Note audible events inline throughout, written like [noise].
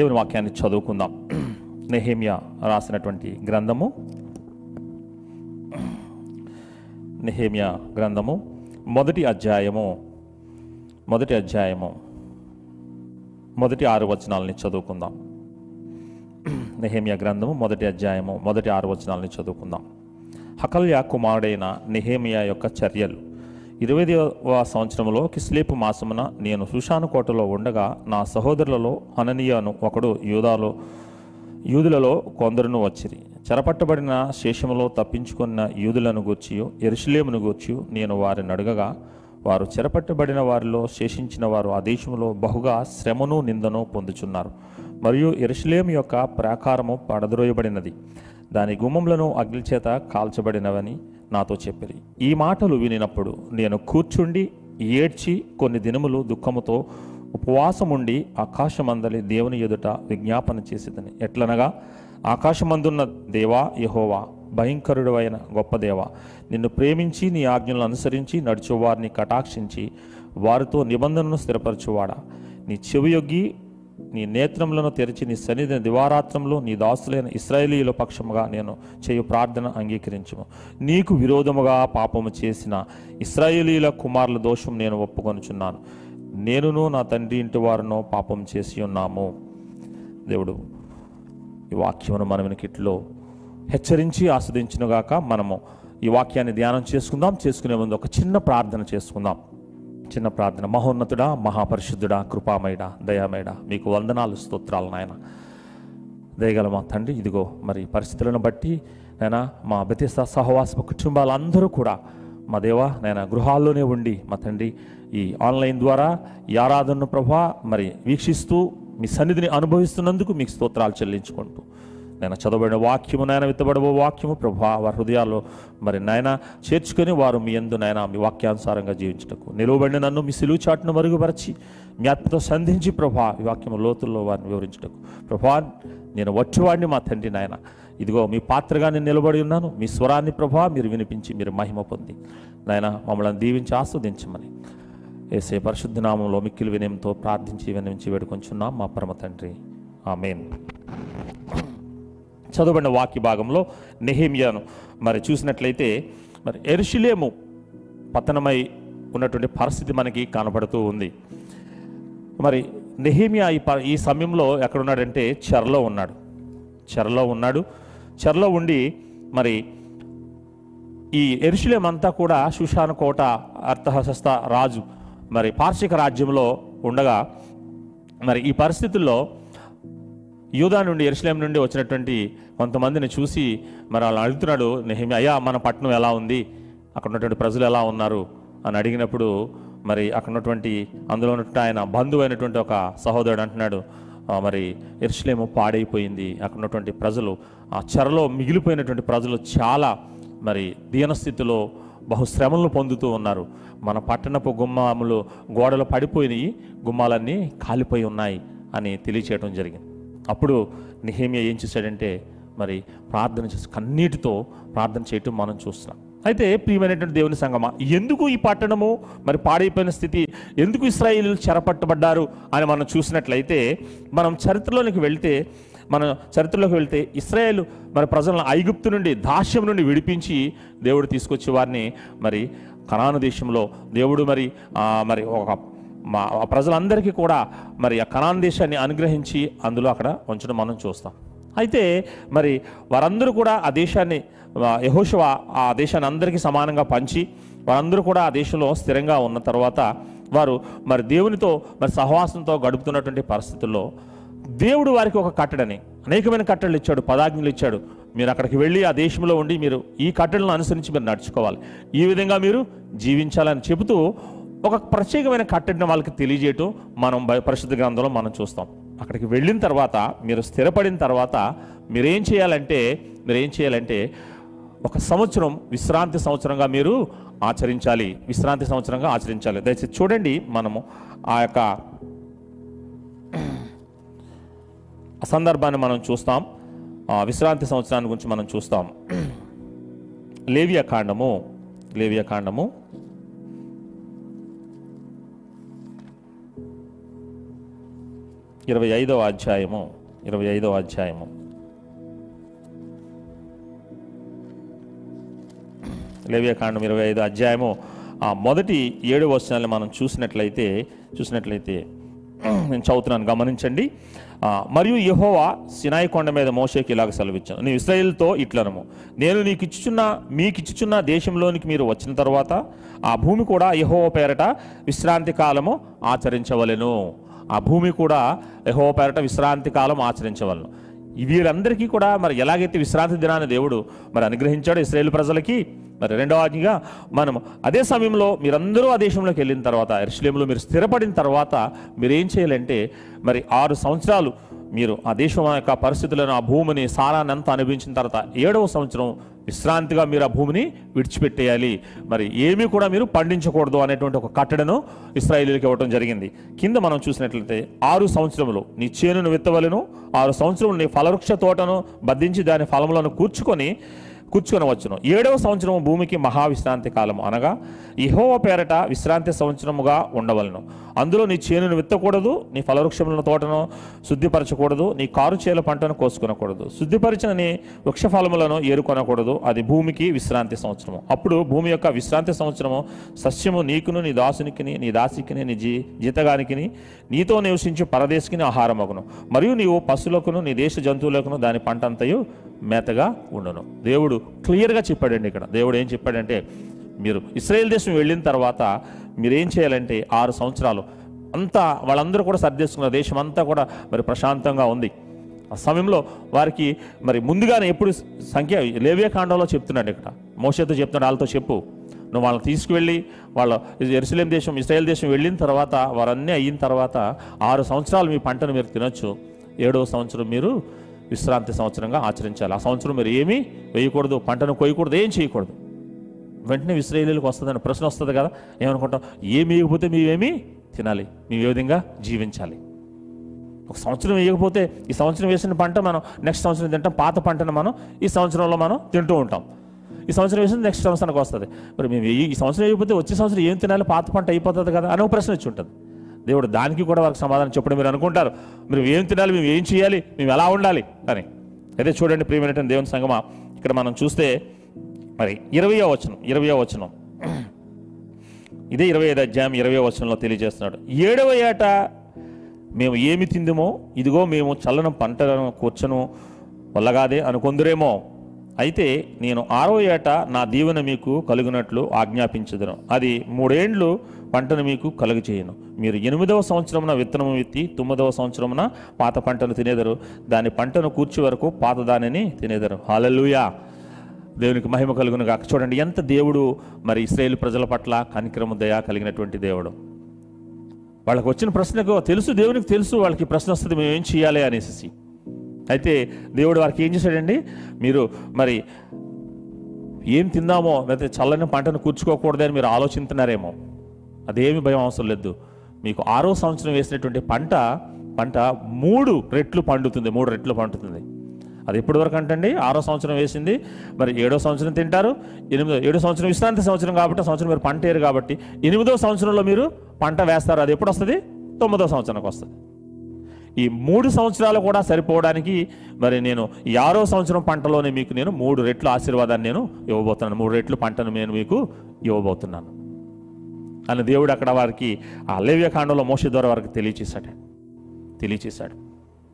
దేవుని వాక్యాన్ని చదువుకుందాం. నెహేమియా రాసినటువంటి గ్రంథము. నెహేమియా గ్రంథము. మొదటి అధ్యాయము. మొదటి అధ్యాయము. మొదటి ఆరు వచనాలని చదువుకుందాం. నెహేమియా గ్రంథము మొదటి అధ్యాయము మొదటి ఆరు వచనాలని చదువుకుందాం. హకల్యా కుమారుడైన నెహేమియా యొక్క చర్యలు. ఇరవై సంవత్సరంలో కిస్లేపు మాసమున నేను సుషాను కోటలో ఉండగా నా సహోదరులలో హననీయను ఒకడు యూదాలో యూదులలో కొందరును వచ్చిరి. చెరపట్టబడిన శేషములో తప్పించుకున్న యూదులను గూర్చి ఎరుషులేమును గూర్చి నేను వారిని అడగగా వారు చెరపట్టబడిన వారిలో శేషించిన వారు ఆ దేశంలో బహుగా శ్రమను నిందను పొందుచున్నారు. మరియు ఎరుషులేం యొక్క ప్రాకారము పడద్రోయబడినది. దాని గుమ్మములను అగ్ని చేత కాల్చబడినవని నాతో చెప్పిరి. ఈ మాటలు వినినప్పుడు నేను కూర్చుండి ఏడ్చి కొన్ని దినములు దుఃఖముతో ఉపవాసముండి ఆకాశమందలి దేవుని ఎదుట విజ్ఞాపన చేసేదని ఎట్లనగా ఆకాశమందున్న దేవా యహోవా భయంకరుడు అయిన గొప్ప దేవ నిన్ను ప్రేమించి నీ ఆజ్ఞలను అనుసరించి నడుచువారిని కటాక్షించి వారితో నిబంధనను స్థిరపరచువాడా? నీ చెవియొగ్గి నీ నేత్రములను తెరిచి నీ సన్నిధి దివారాత్రంలో నీ దాసులైన ఇస్రాయేలీల పక్షముగా నేను చేయు ప్రార్థన అంగీకరించము. నీకు విరోధముగా పాపము చేసిన ఇస్రాయేలీల కుమారుల దోషం నేను ఒప్పుకొనుచున్నాను. నేనును నా తండ్రి ఇంటి వారును పాపం చేసి ఉన్నాము. దేవుడు ఈ వాక్యమును మన వెనకిట్లో హెచ్చరించి ఆస్వాదించినగాక మనము ఈ వాక్యాన్ని ధ్యానం చేసుకుందాం. చేసుకునే ముందు ఒక చిన్న ప్రార్థన చేసుకుందాం. చిన్న ప్రార్థన. మహోన్నతుడా మహాపరిశుద్ధుడా కృపామయుడా దయామయుడా. మీకు వందనాలు స్తోత్రాలు నాయన. దయగల మా తండ్రి ఇదిగో మరి పరిస్థితులను బట్టి నేను మా బతిస్త సహవాస కుటుంబాలందరూ కూడా మా దేవా నేను గృహాల్లోనే ఉండి మా తండ్రి ఈ ఆన్లైన్ ద్వారా ఈ ఆరాధనను ప్రభా మరి వీక్షిస్తూ మీ సన్నిధిని అనుభవిస్తున్నందుకు మీకు స్తోత్రాలు చెల్లించుకుంటూ నేను చదవబడిన వాక్యము నాయన విత్తబడబో వాక్యము ప్రభా వారి హృదయాల్లో మరి నాయన చేర్చుకొని వారు మీ ఎందు నాయన మీ వాక్యానుసారంగా జీవించటకు. నిలువబడిన నన్ను మీ సిలువు చాటును మరుగుపరచి మీ ఆత్మతో సంధించి ప్రభా ఈ వాక్యము లోతుల్లో వారిని వివరించటకు. ప్రభా నేను వచ్చేవాడిని మా తండ్రి నాయన ఇదిగో మీ పాత్రగా నేను నిలబడి ఉన్నాను. మీ స్వరాన్ని ప్రభా మీరు వినిపించి మీరు మహిమ పొంది. నాయన మమ్మల్ని దీవించి ఆస్వాదించమని. ఏసే పరిశుద్ధనామంలో మిక్కిలు మిక్కిలి వినయంతో ప్రార్థించి వినించి వేడుకొంచున్నాం మా పరమ తండ్రి. ఆమెన్. చదవబడిన వాక్య భాగంలో నెహేమియాను. మరి చూసినట్లయితే మరి ఎరుషులేము పతనమై ఉన్నటువంటి పరిస్థితి మనకి కనబడుతూ ఉంది. మరి నెహేమియా ఈ ప ఈ సమయంలో ఎక్కడున్నాడంటే చెరలో ఉన్నాడు. చెరలో ఉన్నాడు. చెరలో ఉండి మరి ఈ ఎరుషులేం అంతా కూడా సుషాను కోట అర్థహస్త రాజు మరి పార్షిక రాజ్యంలో ఉండగా మరి ఈ పరిస్థితుల్లో యూదా నుండి ఎరుసలేం నుండి వచ్చినటువంటి కొంతమందిని చూసి మరి వాళ్ళు అడుగుతున్నాడు నెహిమి అయ్యా మన పట్టణం ఎలా ఉంది? అక్కడ ఉన్నటువంటి ప్రజలు ఎలా ఉన్నారు? అని అడిగినప్పుడు మరి అక్కడ ఉన్నటువంటి అందులో ఉన్నటువంటి ఆయన బంధువు అయినటువంటి ఒక సహోదరుడు అంటున్నాడు మరి ఎరుసలేము పాడైపోయింది. అక్కడ ఉన్నటువంటి ప్రజలు ఆ చెరలో మిగిలిపోయినటువంటి ప్రజలు చాలా మరి దీనస్థితిలో బహుశ్రమలను పొందుతూ ఉన్నారు. మన పట్టణపు గుమ్మాములు గోడలు పడిపోయినాయి గుమ్మాలన్నీ కాలిపోయి ఉన్నాయి అని తెలియచేయడం జరిగింది. అప్పుడు నిహేమియా ఏం చేశాడంటే మరి ప్రార్థన చేసి కన్నీటితో ప్రార్థన చేయటం మనం చూస్తున్నాం. అయితే ప్రియమైనటువంటి దేవుని సంగమా ఎందుకు ఈ పట్టణము మరి పాడైపోయిన స్థితి ఎందుకు ఇస్రాయిలు చెరపట్టబడ్డారు అని మనం చూసినట్లయితే మనం చరిత్రలోనికి వెళ్తే మన చరిత్రలోకి వెళ్తే ఇస్రాయేల్ మరి ప్రజలను ఐగుప్తు నుండి దాస్యం నుండి విడిపించి దేవుడు తీసుకొచ్చి వారిని మరి కనాను దేశంలో దేవుడు మరి మరి ఒక మా ప్రజలందరికీ కూడా మరి ఆ కణాన్ దేశాన్ని అనుగ్రహించి అందులో అక్కడ ఉంచడం మనం చూస్తాం. అయితే మరి వారందరూ కూడా ఆ దేశాన్ని యహోశివ ఆ దేశాన్ని అందరికీ సమానంగా పంచి వారందరూ కూడా ఆ దేశంలో స్థిరంగా ఉన్న తర్వాత వారు మరి దేవునితో మరి సహవాసంతో గడుపుతున్నటువంటి పరిస్థితుల్లో దేవుడు వారికి ఒక కట్టడని అనేకమైన కట్టడలు ఇచ్చాడు పదాజ్ఞలు ఇచ్చాడు. మీరు అక్కడికి వెళ్ళి ఆ దేశంలో ఉండి మీరు ఈ కట్టడలను అనుసరించి మీరు నడుచుకోవాలి. ఈ విధంగా మీరు జీవించాలని చెబుతూ ఒక ప్రత్యేకమైన కట్టడిని వాళ్ళకి తెలియజేయటం మనం పరిశుద్ధ గ్రంథంలో మనం చూస్తాం. అక్కడికి వెళ్ళిన తర్వాత మీరు స్థిరపడిన తర్వాత మీరేం చేయాలంటే మీరేం చేయాలంటే ఒక సంవత్సరం విశ్రాంతి సంవత్సరంగా మీరు ఆచరించాలి. విశ్రాంతి సంవత్సరంగా ఆచరించాలి. దయచేసి చూడండి మనము ఆ యొక్క సందర్భాన్ని మనం చూస్తాం. ఆ విశ్రాంతి సంవత్సరాన్ని గురించి మనం చూస్తాం. [clears throat] లేవియా కాండము లేవియా కాండము ఇరవై ఐదవ అధ్యాయము ఇరవై ఐదవ అధ్యాయము. లేవ్యకాండం ఇరవై ఐదు అధ్యాయము. ఆ మొదటి ఏడు వచనాలను మనం చూసినట్లయితే చూసినట్లయితే నేను చదువుతున్నాను గమనించండి. మరియు యహోవా సినాయి కొండ మీద మోసేకి ఇలాగ సెలవిచ్చాను. నీ ఇస్రాయిల్తో ఇట్లనము. నేను నీకు ఇచ్చుచున్న మీకు ఇచ్చుచున్న దేశంలోనికి మీరు వచ్చిన తర్వాత ఆ భూమి కూడా యహోవ పేరట విశ్రాంతి కాలము ఆచరించవలెను. ఆ భూమి కూడా యహో పేరట విశ్రాంతి కాలం ఆచరించవలను వీరందరికీ కూడా మరి ఎలాగైతే విశ్రాంతి దినాన్ని దేవుడు మరి అనుగ్రహించాడు ఇస్రాయేల్ ప్రజలకి మరి రెండవ ఆజ్ఞగా మనం అదే సమయంలో మీరందరూ ఆ దేశంలోకి వెళ్ళిన తర్వాత ఎరుసలేంలో మీరు స్థిరపడిన తర్వాత మీరేం చేయాలంటే మరి ఆరు సంవత్సరాలు మీరు ఆ దేశం యొక్క పరిస్థితులను ఆ భూమిని సారాన్ని అంతా అనుభవించిన తర్వాత ఏడవ సంవత్సరం విశ్రాంతిగా మీరు ఆ భూమిని విడిచిపెట్టేయాలి. మరి ఏమీ కూడా మీరు పండించకూడదు అనేటువంటి ఒక కట్టడను ఇస్రాయేలీలకు ఇవ్వడం జరిగింది. కింద మనం చూసినట్లయితే ఆరు సంవత్సరములు నీ చేనును విత్తవలను ఆరు సంవత్సరములు నీ ఫలవృక్ష తోటను బద్దించి దాని ఫలములను కూర్చుకొని కూర్చుకొని వచ్చును ఏడవ సంవత్సరం భూమికి మహావిశ్రాంతి కాలము అనగా ఇహోవ పేరట విశ్రాంతి సంవత్సరముగా ఉండవలను. అందులో నీ చేనును విత్తకూడదు నీ ఫలవృక్షములను తోటను శుద్ధిపరచకూడదు నీ కారు చేల పంటను కోసుకొనకూడదు. శుద్ధిపరిచిన నీ వృక్ష ఫలములను ఏరుకొనకూడదు అది భూమికి విశ్రాంతి సంవత్సరము. అప్పుడు భూమి యొక్క విశ్రాంతి సంవత్సరము సస్యము నీకును నీ దాసునికిని నీ దాసికిని నీ జీ జీతగానికిని నీతో నివసించు పరదేశికిని ఆహారమగును. మరియు నీవు పశువులకును నీ దేశ జంతువులకును దాని పంట అంతయు మేతగా ఉండను. దేవుడు క్లియర్గా చెప్పాడండి ఇక్కడ. దేవుడు ఏం చెప్పాడంటే మీరు ఇస్రాయేల్ దేశం వెళ్ళిన తర్వాత మీరు ఏం చేయాలంటే ఆరు సంవత్సరాలు అంతా వాళ్ళందరూ కూడా సర్దేసుకున్న దేశం అంతా కూడా మరి ప్రశాంతంగా ఉంది. ఆ సమయంలో వారికి మరి ముందుగానే ఎప్పుడు సంఖ్య లేవ్యకాండంలో చెప్తున్నాడు ఇక్కడ. మోసతో చెప్తున్నాడు వాళ్ళతో చెప్పు. నువ్వు వాళ్ళని తీసుకువెళ్ళి వాళ్ళ ఎరుసలేం దేశం ఇస్రాయేల్ దేశం వెళ్ళిన తర్వాత వారన్నీ అయిన తర్వాత ఆరు సంవత్సరాలు మీ పంటను మీరు తినొచ్చు. ఏడవ సంవత్సరం మీరు విశ్రాంతి సంవత్సరంగా ఆచరించాలి. ఆ సంవత్సరం మీరు ఏమీ వేయకూడదు పంటను కొయ్యకూడదు ఏం చేయకూడదు. వెంటనే ఇస్రాయేలీలకు వస్తుందని ప్రశ్న వస్తుంది కదా ఏమనుకుంటాం? ఏమి వేయకపోతే మేమేమి తినాలి? మేము ఏ విధంగా జీవించాలి? ఒక సంవత్సరం వేయకపోతే ఈ సంవత్సరం వేసిన పంట మనం నెక్స్ట్ సంవత్సరం తింటాం పాత పంటను మనం ఈ సంవత్సరంలో మనం తింటూ ఉంటాం. ఈ సంవత్సరం వేసింది నెక్స్ట్ సంవత్సరానికి వస్తుంది. మరి మేము ఈ సంవత్సరం వేయకపోతే వచ్చే సంవత్సరం ఏం తినాలి? పాత పంట అయిపోతుంది కదా అని ఒక ప్రశ్న వచ్చి ఉంటుంది. దేవుడు దానికి కూడా వారికి సమాధానం చెప్పడం మీరు అనుకుంటారు. మీరు ఏం తినాలి మేము ఏం చేయాలి మేము ఎలా ఉండాలి అని. అయితే చూడండి ప్రియమైన దేవుని సంగమా. ఇక్కడ మనం చూస్తే మరి ఇరవయో వచనం ఇరవయో వచనం. ఇదే ఇరవై ఐదు అధ్యాయం ఇరవై వచనంలో తెలియజేస్తున్నాడు. ఏడవ ఏట మేము ఏమి తిందుమో ఇదిగో మేము చల్లని పంటలను కూర్చను వల్లగాదే అనుకొందురేమో. అయితే నేను ఆరో ఏట నా దీవెన మీకు కలుగునట్లు ఆజ్ఞాపించదును. అది మూడేండ్లు పంటను మీకు కలుగు చేయను మీరు ఎనిమిదవ సంవత్సరమున విత్తనము విత్తి తొమ్మిదవ సంవత్సరమున పాత పంటను తినేదరు. దాని పంటను కూర్చి వరకు పాత దానిని తినేదరు. హాలలుయా దేవునికి మహిమ కలుగును కాక చూడండి ఎంత దేవుడు మరి ఇస్రాయేల్ ప్రజల పట్ల కనిక్రమ దయ కలిగినటువంటి దేవుడు. వాళ్ళకి వచ్చిన ప్రశ్నకు తెలుసు దేవునికి తెలుసు వాళ్ళకి ప్రశ్న వస్తుంది మేము ఏం చేయాలి అనేసి. అయితే దేవుడు వారికి ఏం చేశాడండి? మీరు మరి ఏం తిందామో లేకపోతే చల్లని పంటను కూర్చుకోకూడదని మీరు ఆలోచిస్తున్నారేమో అదేమి భయం అవసరం లేదు. మీకు ఆరో సంవత్సరం వేసినటువంటి పంట పంట మూడు రెట్లు పండుతుంది మూడు రెట్లు పండుతుంది. అది ఎప్పటి వరకు అంటండి? ఆరో సంవత్సరం వేసింది మరి ఏడో సంవత్సరం తింటారు ఎనిమిదో ఏడో సంవత్సరం విశ్రాంతి సంవత్సరం కాబట్టి సంవత్సరం మీరు పంట వేరు కాబట్టి ఎనిమిదో సంవత్సరంలో మీరు పంట వేస్తారు అది ఎప్పుడు వస్తుంది? తొమ్మిదో సంవత్సరానికి వస్తుంది. ఈ మూడు సంవత్సరాలు కూడా సరిపోవడానికి మరి నేను ఈ ఆరో సంవత్సరం పంటలోనే మీకు నేను మూడు రెట్లు ఆశీర్వాదాన్ని నేను ఇవ్వబోతున్నాను. మూడు రెట్లు పంటను నేను మీకు ఇవ్వబోతున్నాను. అని దేవుడు అక్కడ వారికి ఆ లేవ్యకాండంలో మోస ద్వారా వారికి తెలియచేశాడు. తెలియచేశాడు.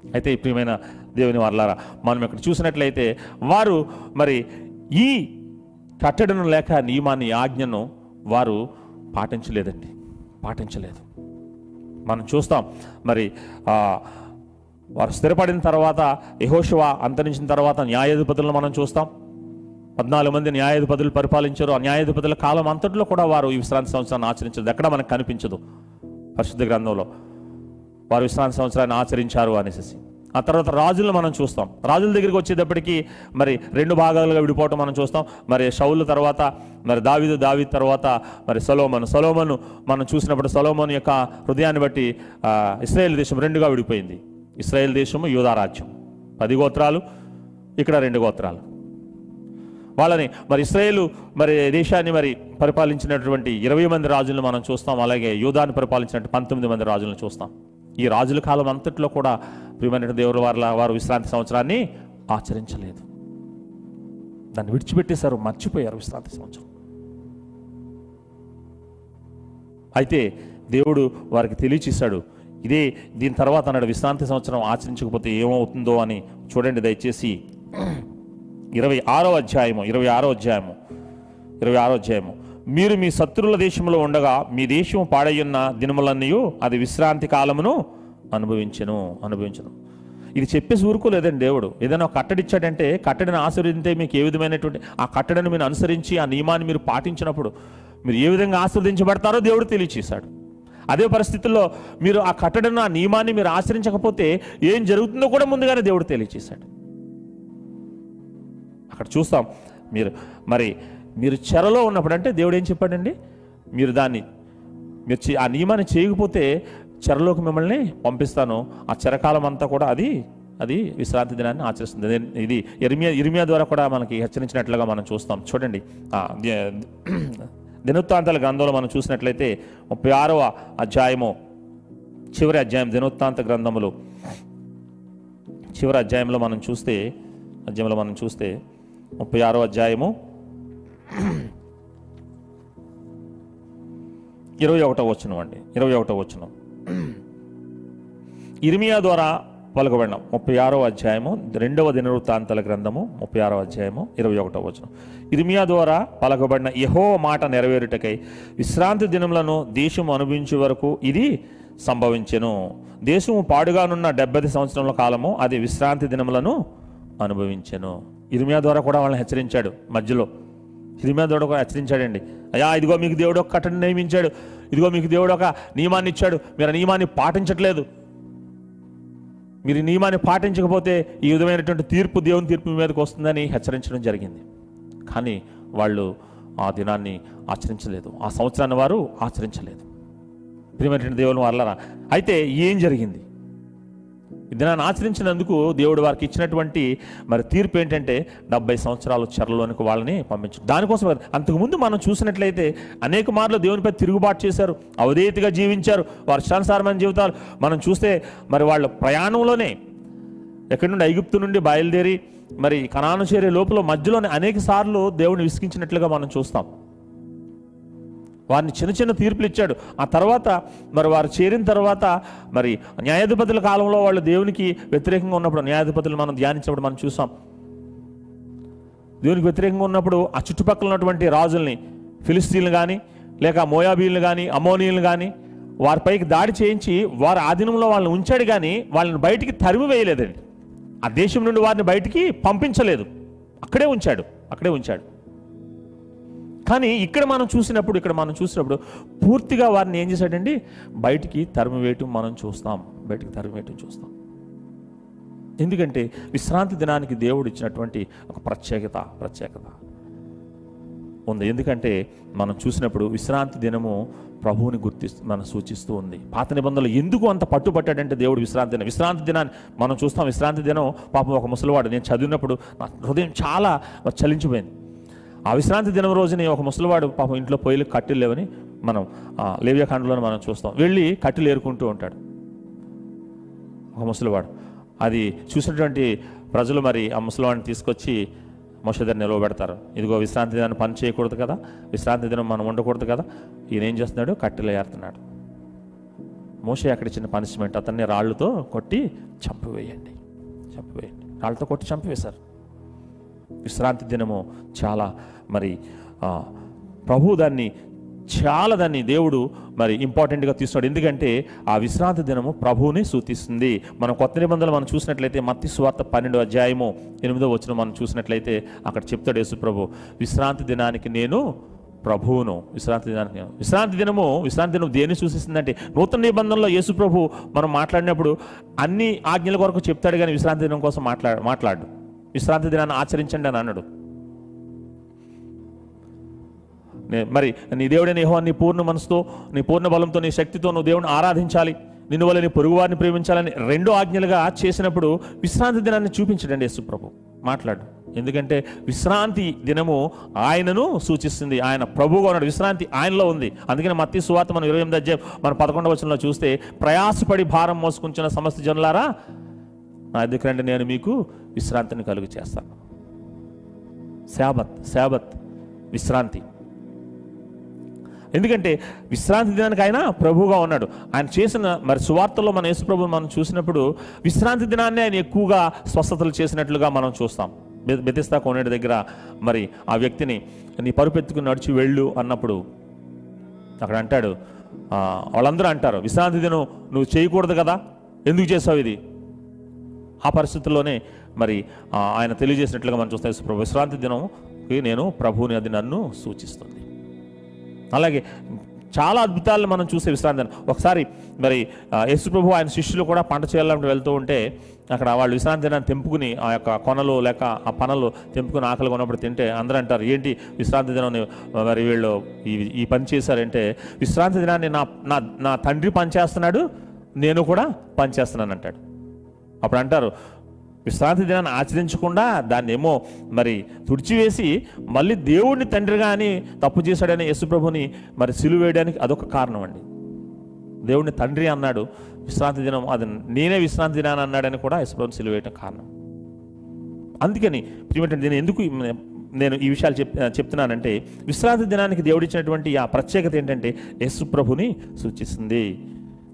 అయితే ప్రియమైన దేవుని వర్లారా మనం ఇక్కడ చూసినట్లయితే వారు మరి ఈ కట్టడను లేక నియమాన్ని ఆజ్ఞను వారు పాటించలేదండి. పాటించలేదు. మనం చూస్తాం మరి వారు స్థిరపడిన తర్వాత యహోశివ అంతరించిన తర్వాత న్యాయాధిపతులను మనం చూస్తాం. పద్నాలుగు మంది న్యాయాధిపతులు పరిపాలించారు. ఆ న్యాయాధిపతుల కాలం అంతట్లో కూడా వారు ఈ విశ్రాంతి సంవత్సరాన్ని ఆచరించదు ఎక్కడ మనకు కనిపించదు పరిశుద్ధ గ్రంథంలో. వారు విశ్రాంతి సంవత్సరాన్ని ఆచరించారు అనేసి. ఆ తర్వాత రాజులను మనం చూస్తాం. రాజుల దగ్గరికి వచ్చేటప్పటికి మరి రెండు భాగాలుగా విడిపోవటం మనం చూస్తాం. మరి షౌల తర్వాత మరి దావిదు దావి తర్వాత మరి సొలోమను. సొలోమను మనం చూసినప్పుడు సొలోమన్ యొక్క హృదయాన్ని బట్టి ఇస్రాయేల్ దేశం రెండుగా విడిపోయింది. ఇస్రాయేల్ దేశము యూధారాజ్యం పది గోత్రాలు ఇక్కడ రెండు గోత్రాలు. వాళ్ళని మరి ఇస్రాయేలు మరి దేశాన్ని మరి పరిపాలించినటువంటి ఇరవై మంది రాజులను మనం చూస్తాం. అలాగే యూదాన్ని పరిపాలించినట్టు పంతొమ్మిది మంది రాజులను చూస్తాం. ఈ రాజుల కాలం అంతట్లో కూడా ప్రియమైన దేవుడు వారి వారు విశ్రాంతి సంవత్సరాన్ని ఆచరించలేదు. దాన్ని విడిచిపెట్టేశారు మర్చిపోయారు విశ్రాంతి సంవత్సరం. అయితే దేవుడు వారికి తెలియచేశాడు ఇదే దీని తర్వాత అన్నాడు విశ్రాంతి సంవత్సరం ఆచరించకపోతే ఏమవుతుందో అని చూడండి దయచేసి. ఇరవై ఆరో అధ్యాయము ఇరవై ఆరో అధ్యాయము ఇరవై ఆరో అధ్యాయము. మీరు మీ శత్రువుల దేశంలో ఉండగా మీ దేశం పాడయ్యున్న దినములన్నీ అది విశ్రాంతి కాలమును అనుభవించెను అనుభవించను. ఇది చెప్పేసి ఊరుకోలేదండి దేవుడు. ఏదైనా ఒక కట్టడిచ్చాడంటే కట్టడిని ఆశీర్వదించే మీకు ఏ విధమైనటువంటి ఆ కట్టడిని మీరు అనుసరించి ఆ నియమాన్ని మీరు పాటించినప్పుడు మీరు ఏ విధంగా ఆశీర్వదించబడతారో దేవుడు తెలియచేశాడు. అదే పరిస్థితుల్లో మీరు ఆ కట్టడిని ఆ నియమాన్ని మీరు ఆచరించకపోతే ఏం జరుగుతుందో కూడా ముందుగానే దేవుడు తెలియచేశాడు. అక్కడ చూస్తాం. మీరు మరి మీరు చెరలో ఉన్నప్పుడు అంటే దేవుడు ఏం చెప్పాడండి? మీరు దాన్ని మీరు ఆ నియమాన్ని చేయకపోతే చెరలోకి మిమ్మల్ని పంపిస్తాను. ఆ చెరకాలం అంతా కూడా అది అది విశ్రాంతి దినాన్ని ఆచరిస్తుంది. ఇది ఇర్మియా ఇర్మియా ద్వారా కూడా మనకి హెచ్చరించినట్లుగా మనం చూస్తాం. చూడండి. దినోత్తాంతాల గ్రంథంలో మనం చూసినట్లయితే ముప్పై ఆరవ అధ్యాయము చివరి అధ్యాయం దినోత్తాంత గ్రంథములు. చివరి అధ్యాయంలో మనం చూస్తే అధ్యాయంలో మనం చూస్తే ముప్పై ఆరో అధ్యాయము. ఇరవై ఒకటో వచనం అండి. ఇరవై ఒకటో వచనం. ఇర్మియా ద్వారా పలుకబడిన. ముప్పై ఆరో అధ్యాయము రెండవ దినవృత్తాంతాల గ్రంథము ముప్పై ఆరో అధ్యాయము ఇరవై ఒకటో వచనం. ఇర్మియా ద్వారా పలకబడిన యహో మాట నెరవేరుటకై విశ్రాంతి దినములను దేశం అనుభవించే వరకు ఇది సంభవించెను. దేశము పాడుగానున్న డెబ్బై సంవత్సరముల కాలము అది విశ్రాంతి దినములను అనుభవించెను. ఇర్మియా ద్వారా కూడా వాళ్ళని హెచ్చరించాడు మధ్యలో. ఇర్మియా ద్వారా కూడా హెచ్చరించాడండి. అయ్యా ఇదిగో మీకు దేవుడు ఒక కట్టడి నియమించాడు. ఇదిగో మీకు దేవుడు ఒక నియమాన్ని ఇచ్చాడు. మీరు ఆ నియమాన్ని పాటించట్లేదు. మీరు ఈ నియమాన్ని పాటించకపోతే ఈ విధమైనటువంటి తీర్పు దేవుని తీర్పు మీదకి వస్తుందని హెచ్చరించడం జరిగింది. కానీ వాళ్ళు ఆ దినాన్ని ఆచరించలేదు. ఆ సంవత్సరాన్ని వారు ఆచరించలేదు. ప్రియమైనటువంటి దేవుని వాళ్ళరా అయితే ఏం జరిగింది? ఈ దినాన్ని ఆచరించినందుకు దేవుడు వారికి ఇచ్చినటువంటి మరి తీర్పు ఏంటంటే డెబ్బై సంవత్సరాలు చెరలోనికి వాళ్ళని పంపించు. దానికోసం అంతకుముందు మనం చూసినట్లయితే అనేక మార్లు దేవునిపై తిరుగుబాటు చేశారు అవధేయతగా జీవించారు వారి ఇష్టానుసారమైన జీవితాలు. మనం చూస్తే మరి వాళ్ళ ప్రయాణంలోనే ఎక్కడి నుండి ఐగుప్తు నుండి బయలుదేరి మరి కణాను చేరే లోపల మధ్యలోనే అనేక సార్లు దేవుని విసిగించినట్లుగా మనం చూస్తాం. వారిని చిన్న చిన్న తీర్పులు ఇచ్చాడు. ఆ తర్వాత మరి వారు చేరిన తర్వాత మరి న్యాయాధిపతుల కాలంలో వాళ్ళు దేవునికి వ్యతిరేకంగా ఉన్నప్పుడు న్యాయాధిపతులు మనం ధ్యానించినప్పుడు మనం చూసాం. దేవునికి వ్యతిరేకంగా ఉన్నప్పుడు ఆ చుట్టుపక్కల ఉన్నటువంటి రాజుల్ని ఫిలిస్తీన్లు కానీ లేక మోయాబీలను కానీ అమోనీయులను కానీ వారిపైకి దాడి చేయించి వారి ఆధీనంలో వాళ్ళని ఉంచాడు కానీ వాళ్ళని బయటికి తరిమి వేయలేదండి. ఆ దేశం నుండి వారిని బయటికి పంపించలేదు. అక్కడే ఉంచాడు అక్కడే ఉంచాడు. కానీ ఇక్కడ మనం చూసినప్పుడు ఇక్కడ మనం చూసినప్పుడు పూర్తిగా వారిని ఏం చేశాడండి? బయటికి తరిమి వేయటం మనం చూస్తాం. బయటికి తరిమి వేయటం చూస్తాం. ఎందుకంటే విశ్రాంతి దినానికి దేవుడు ఇచ్చినటువంటి ఒక ప్రత్యేకత ప్రత్యేకత. ఉంది. ఎందుకంటే మనం చూసినప్పుడు విశ్రాంతి దినము ప్రభువుని గుర్తిస్తూ మనం సూచిస్తూ ఉంది. పాత నిబంధనలు ఎందుకు అంత పట్టుబట్టాడంటే దేవుడు విశ్రాంతి దినం విశ్రాంతి దినాన్ని మనం చూస్తాం. విశ్రాంతి దినం పాపం ఒక ముసలివాడు. నేను చదివినప్పుడు నా హృదయం చాలా చలించిపోయింది. ఆ విశ్రాంతి దినం రోజుని ఒక ముసలివాడు పాపం ఇంట్లో పొయ్యిలు కట్టెలు లేవని మనం ఆ, లేవ్యకాండలో మనం చూస్తాం. వెళ్ళి కట్టెలు ఏరుకుంటూ ఉంటాడు. ఒక ముసలివాడు. అది చూసినటువంటి ప్రజలు మరి ఆ ముసలివాడిని తీసుకొచ్చి మోష దగ్గర నిలవబెడతారు. ఇదిగో విశ్రాంతి దినాన్ని పని చేయకూడదు కదా విశ్రాంతి దినం మనం ఉండకూడదు కదా ఈయన ఏం చేస్తున్నాడు? కట్టెలు ఏరుతున్నాడు. మోష అక్కడ చిన్న పనిష్మెంట్ అతన్ని రాళ్ళతో కొట్టి చంపివేయండి. చంపివేయండి. రాళ్ళతో కొట్టి చంపివేశారు. విశ్రాంతి దినము చాలా మరి ప్రభు దాన్ని చాలా దాన్ని దేవుడు మరి ఇంపార్టెంట్గా తీసుకున్నాడు ఎందుకంటే ఆ విశ్రాంతి దినము ప్రభువుని సూచిస్తుంది. మనం కొత్త నిబంధనలు మనం చూసినట్లయితే మత్తి స్వార్థ పన్నెండు అధ్యాయము ఎనిమిదో వచ్చిన మనం చూసినట్లయితే అక్కడ చెప్తాడు యేసు ప్రభు విశ్రాంతి దినానికి నేను ప్రభువును. విశ్రాంతి దినానికి విశ్రాంతి దినము విశ్రాంతి దినం దేన్ని సూచిస్తుందంటే నూతన నిబంధనలో యేసు ప్రభు మనం మాట్లాడినప్పుడు అన్ని ఆజ్ఞల కొరకు చెప్తాడు కానీ విశ్రాంతి దినం కోసం మాట్లా మాట్లాడు. విశ్రాంతి దినాన్ని ఆచరించండి అని అన్నాడు. నే- మరి నీ దేవుడైన యెహోవా నీ పూర్ణ మనసుతో నీ పూర్ణ బలంతో నీ శక్తితో నువ్వు దేవుని ఆరాధించాలి. నిన్ను వల్ల నీ పొరుగువారిని ప్రేమించాలని రెండు ఆజ్ఞలుగా చేసినప్పుడు విశ్రాంతి దినాన్ని చూపించడండి యేసుప్రభు. మాట్లాడు. ఎందుకంటే విశ్రాంతి దినము ఆయనను సూచిస్తుంది. ఆయన ప్రభువుగా ఉన్నాడు. విశ్రాంతి ఆయనలో ఉంది. అందుకని మత్తి సువార్త మనం ఇరవై ఎనిమిది అధ్యాయం మనం పదకొండవ వచనంలో చూస్తే ప్రయాసపడి భారం మోసుకుంటున్న సమస్త జనులారా నా దగ్గర రండి నేను మీకు విశ్రాంతిని కలుగు చేస్తాను శాబత్ శాబత్ విశ్రాంతి. ఎందుకంటే విశ్రాంతి దినానికి ఆయన ప్రభువుగా ఉన్నాడు. ఆయన చేసిన మరి సువార్తలో మన యేసు ప్రభువు మనం చూసినప్పుడు విశ్రాంతి దినాన్ని ఆయన ఎక్కువగా స్వస్థతలు చేసినట్లుగా మనం చూస్తాం. బెదిస్తా కొనేటి కోనేటి దగ్గర మరి ఆ వ్యక్తిని నీ పరుపెత్తుకుని నడిచి వెళ్ళు అన్నప్పుడు అక్కడ అంటాడు వాళ్ళందరూ అంటారు విశ్రాంతి దినం నువ్వు చేయకూడదు కదా? ఎందుకు చేసావు ఇది? ఆ పరిస్థితుల్లోనే మరి ఆయన తెలియజేసినట్లుగా మనం చూస్తే ప్రభు విశ్రాంతి దినంకి నేను ప్రభువుని అది నన్ను సూచిస్తుంది అలాగే చాలా అద్భుతాలను మనం చూసే విశ్రాంతి దినం. ఒకసారి మరి యేసు ప్రభు ఆయన శిష్యులు కూడా పంట చేయాలంటే వెళ్తూ ఉంటే అక్కడ వాళ్ళు విశ్రాంతి దినాన్ని తెంపుకుని ఆ యొక్క కొనలు లేక ఆ పనలు తెంపుకుని ఆకలి కొన్నప్పుడు తింటే అందరూ అంటారు ఏంటి విశ్రాంతి దినాన్ని మరి వీళ్ళు ఈ ఈ పని చేశారంటే విశ్రాంతి దినాన్ని నా నా నా తండ్రి పని చేస్తున్నాడు నేను కూడా పనిచేస్తున్నాను అంటాడు అప్పుడు అంటారు విశ్రాంతి దినాన్ని ఆచరించకుండా దాన్ని ఏమో మరి తుడిచివేసి మళ్ళీ దేవుడిని తండ్రిగా అని తప్పు చేశాడని యేసుప్రభుని మరి సిలువ వేయడానికి అదొక కారణం అండి. దేవుడిని తండ్రి అన్నాడు విశ్రాంతి దినం అది నేనే విశ్రాంతి దినాన్ని అన్నాడని కూడా యేసుప్రభుని సిలువ వేయడం కారణం. అందుకని ప్రియమంటే నేను ఎందుకు నేను ఈ విషయాలు చెప్ చెప్తున్నానంటే విశ్రాంతి దినానికి దేవుడిచ్చినటువంటి ఆ ప్రత్యేకత ఏంటంటే యేసుప్రభుని సూచిస్తుంది.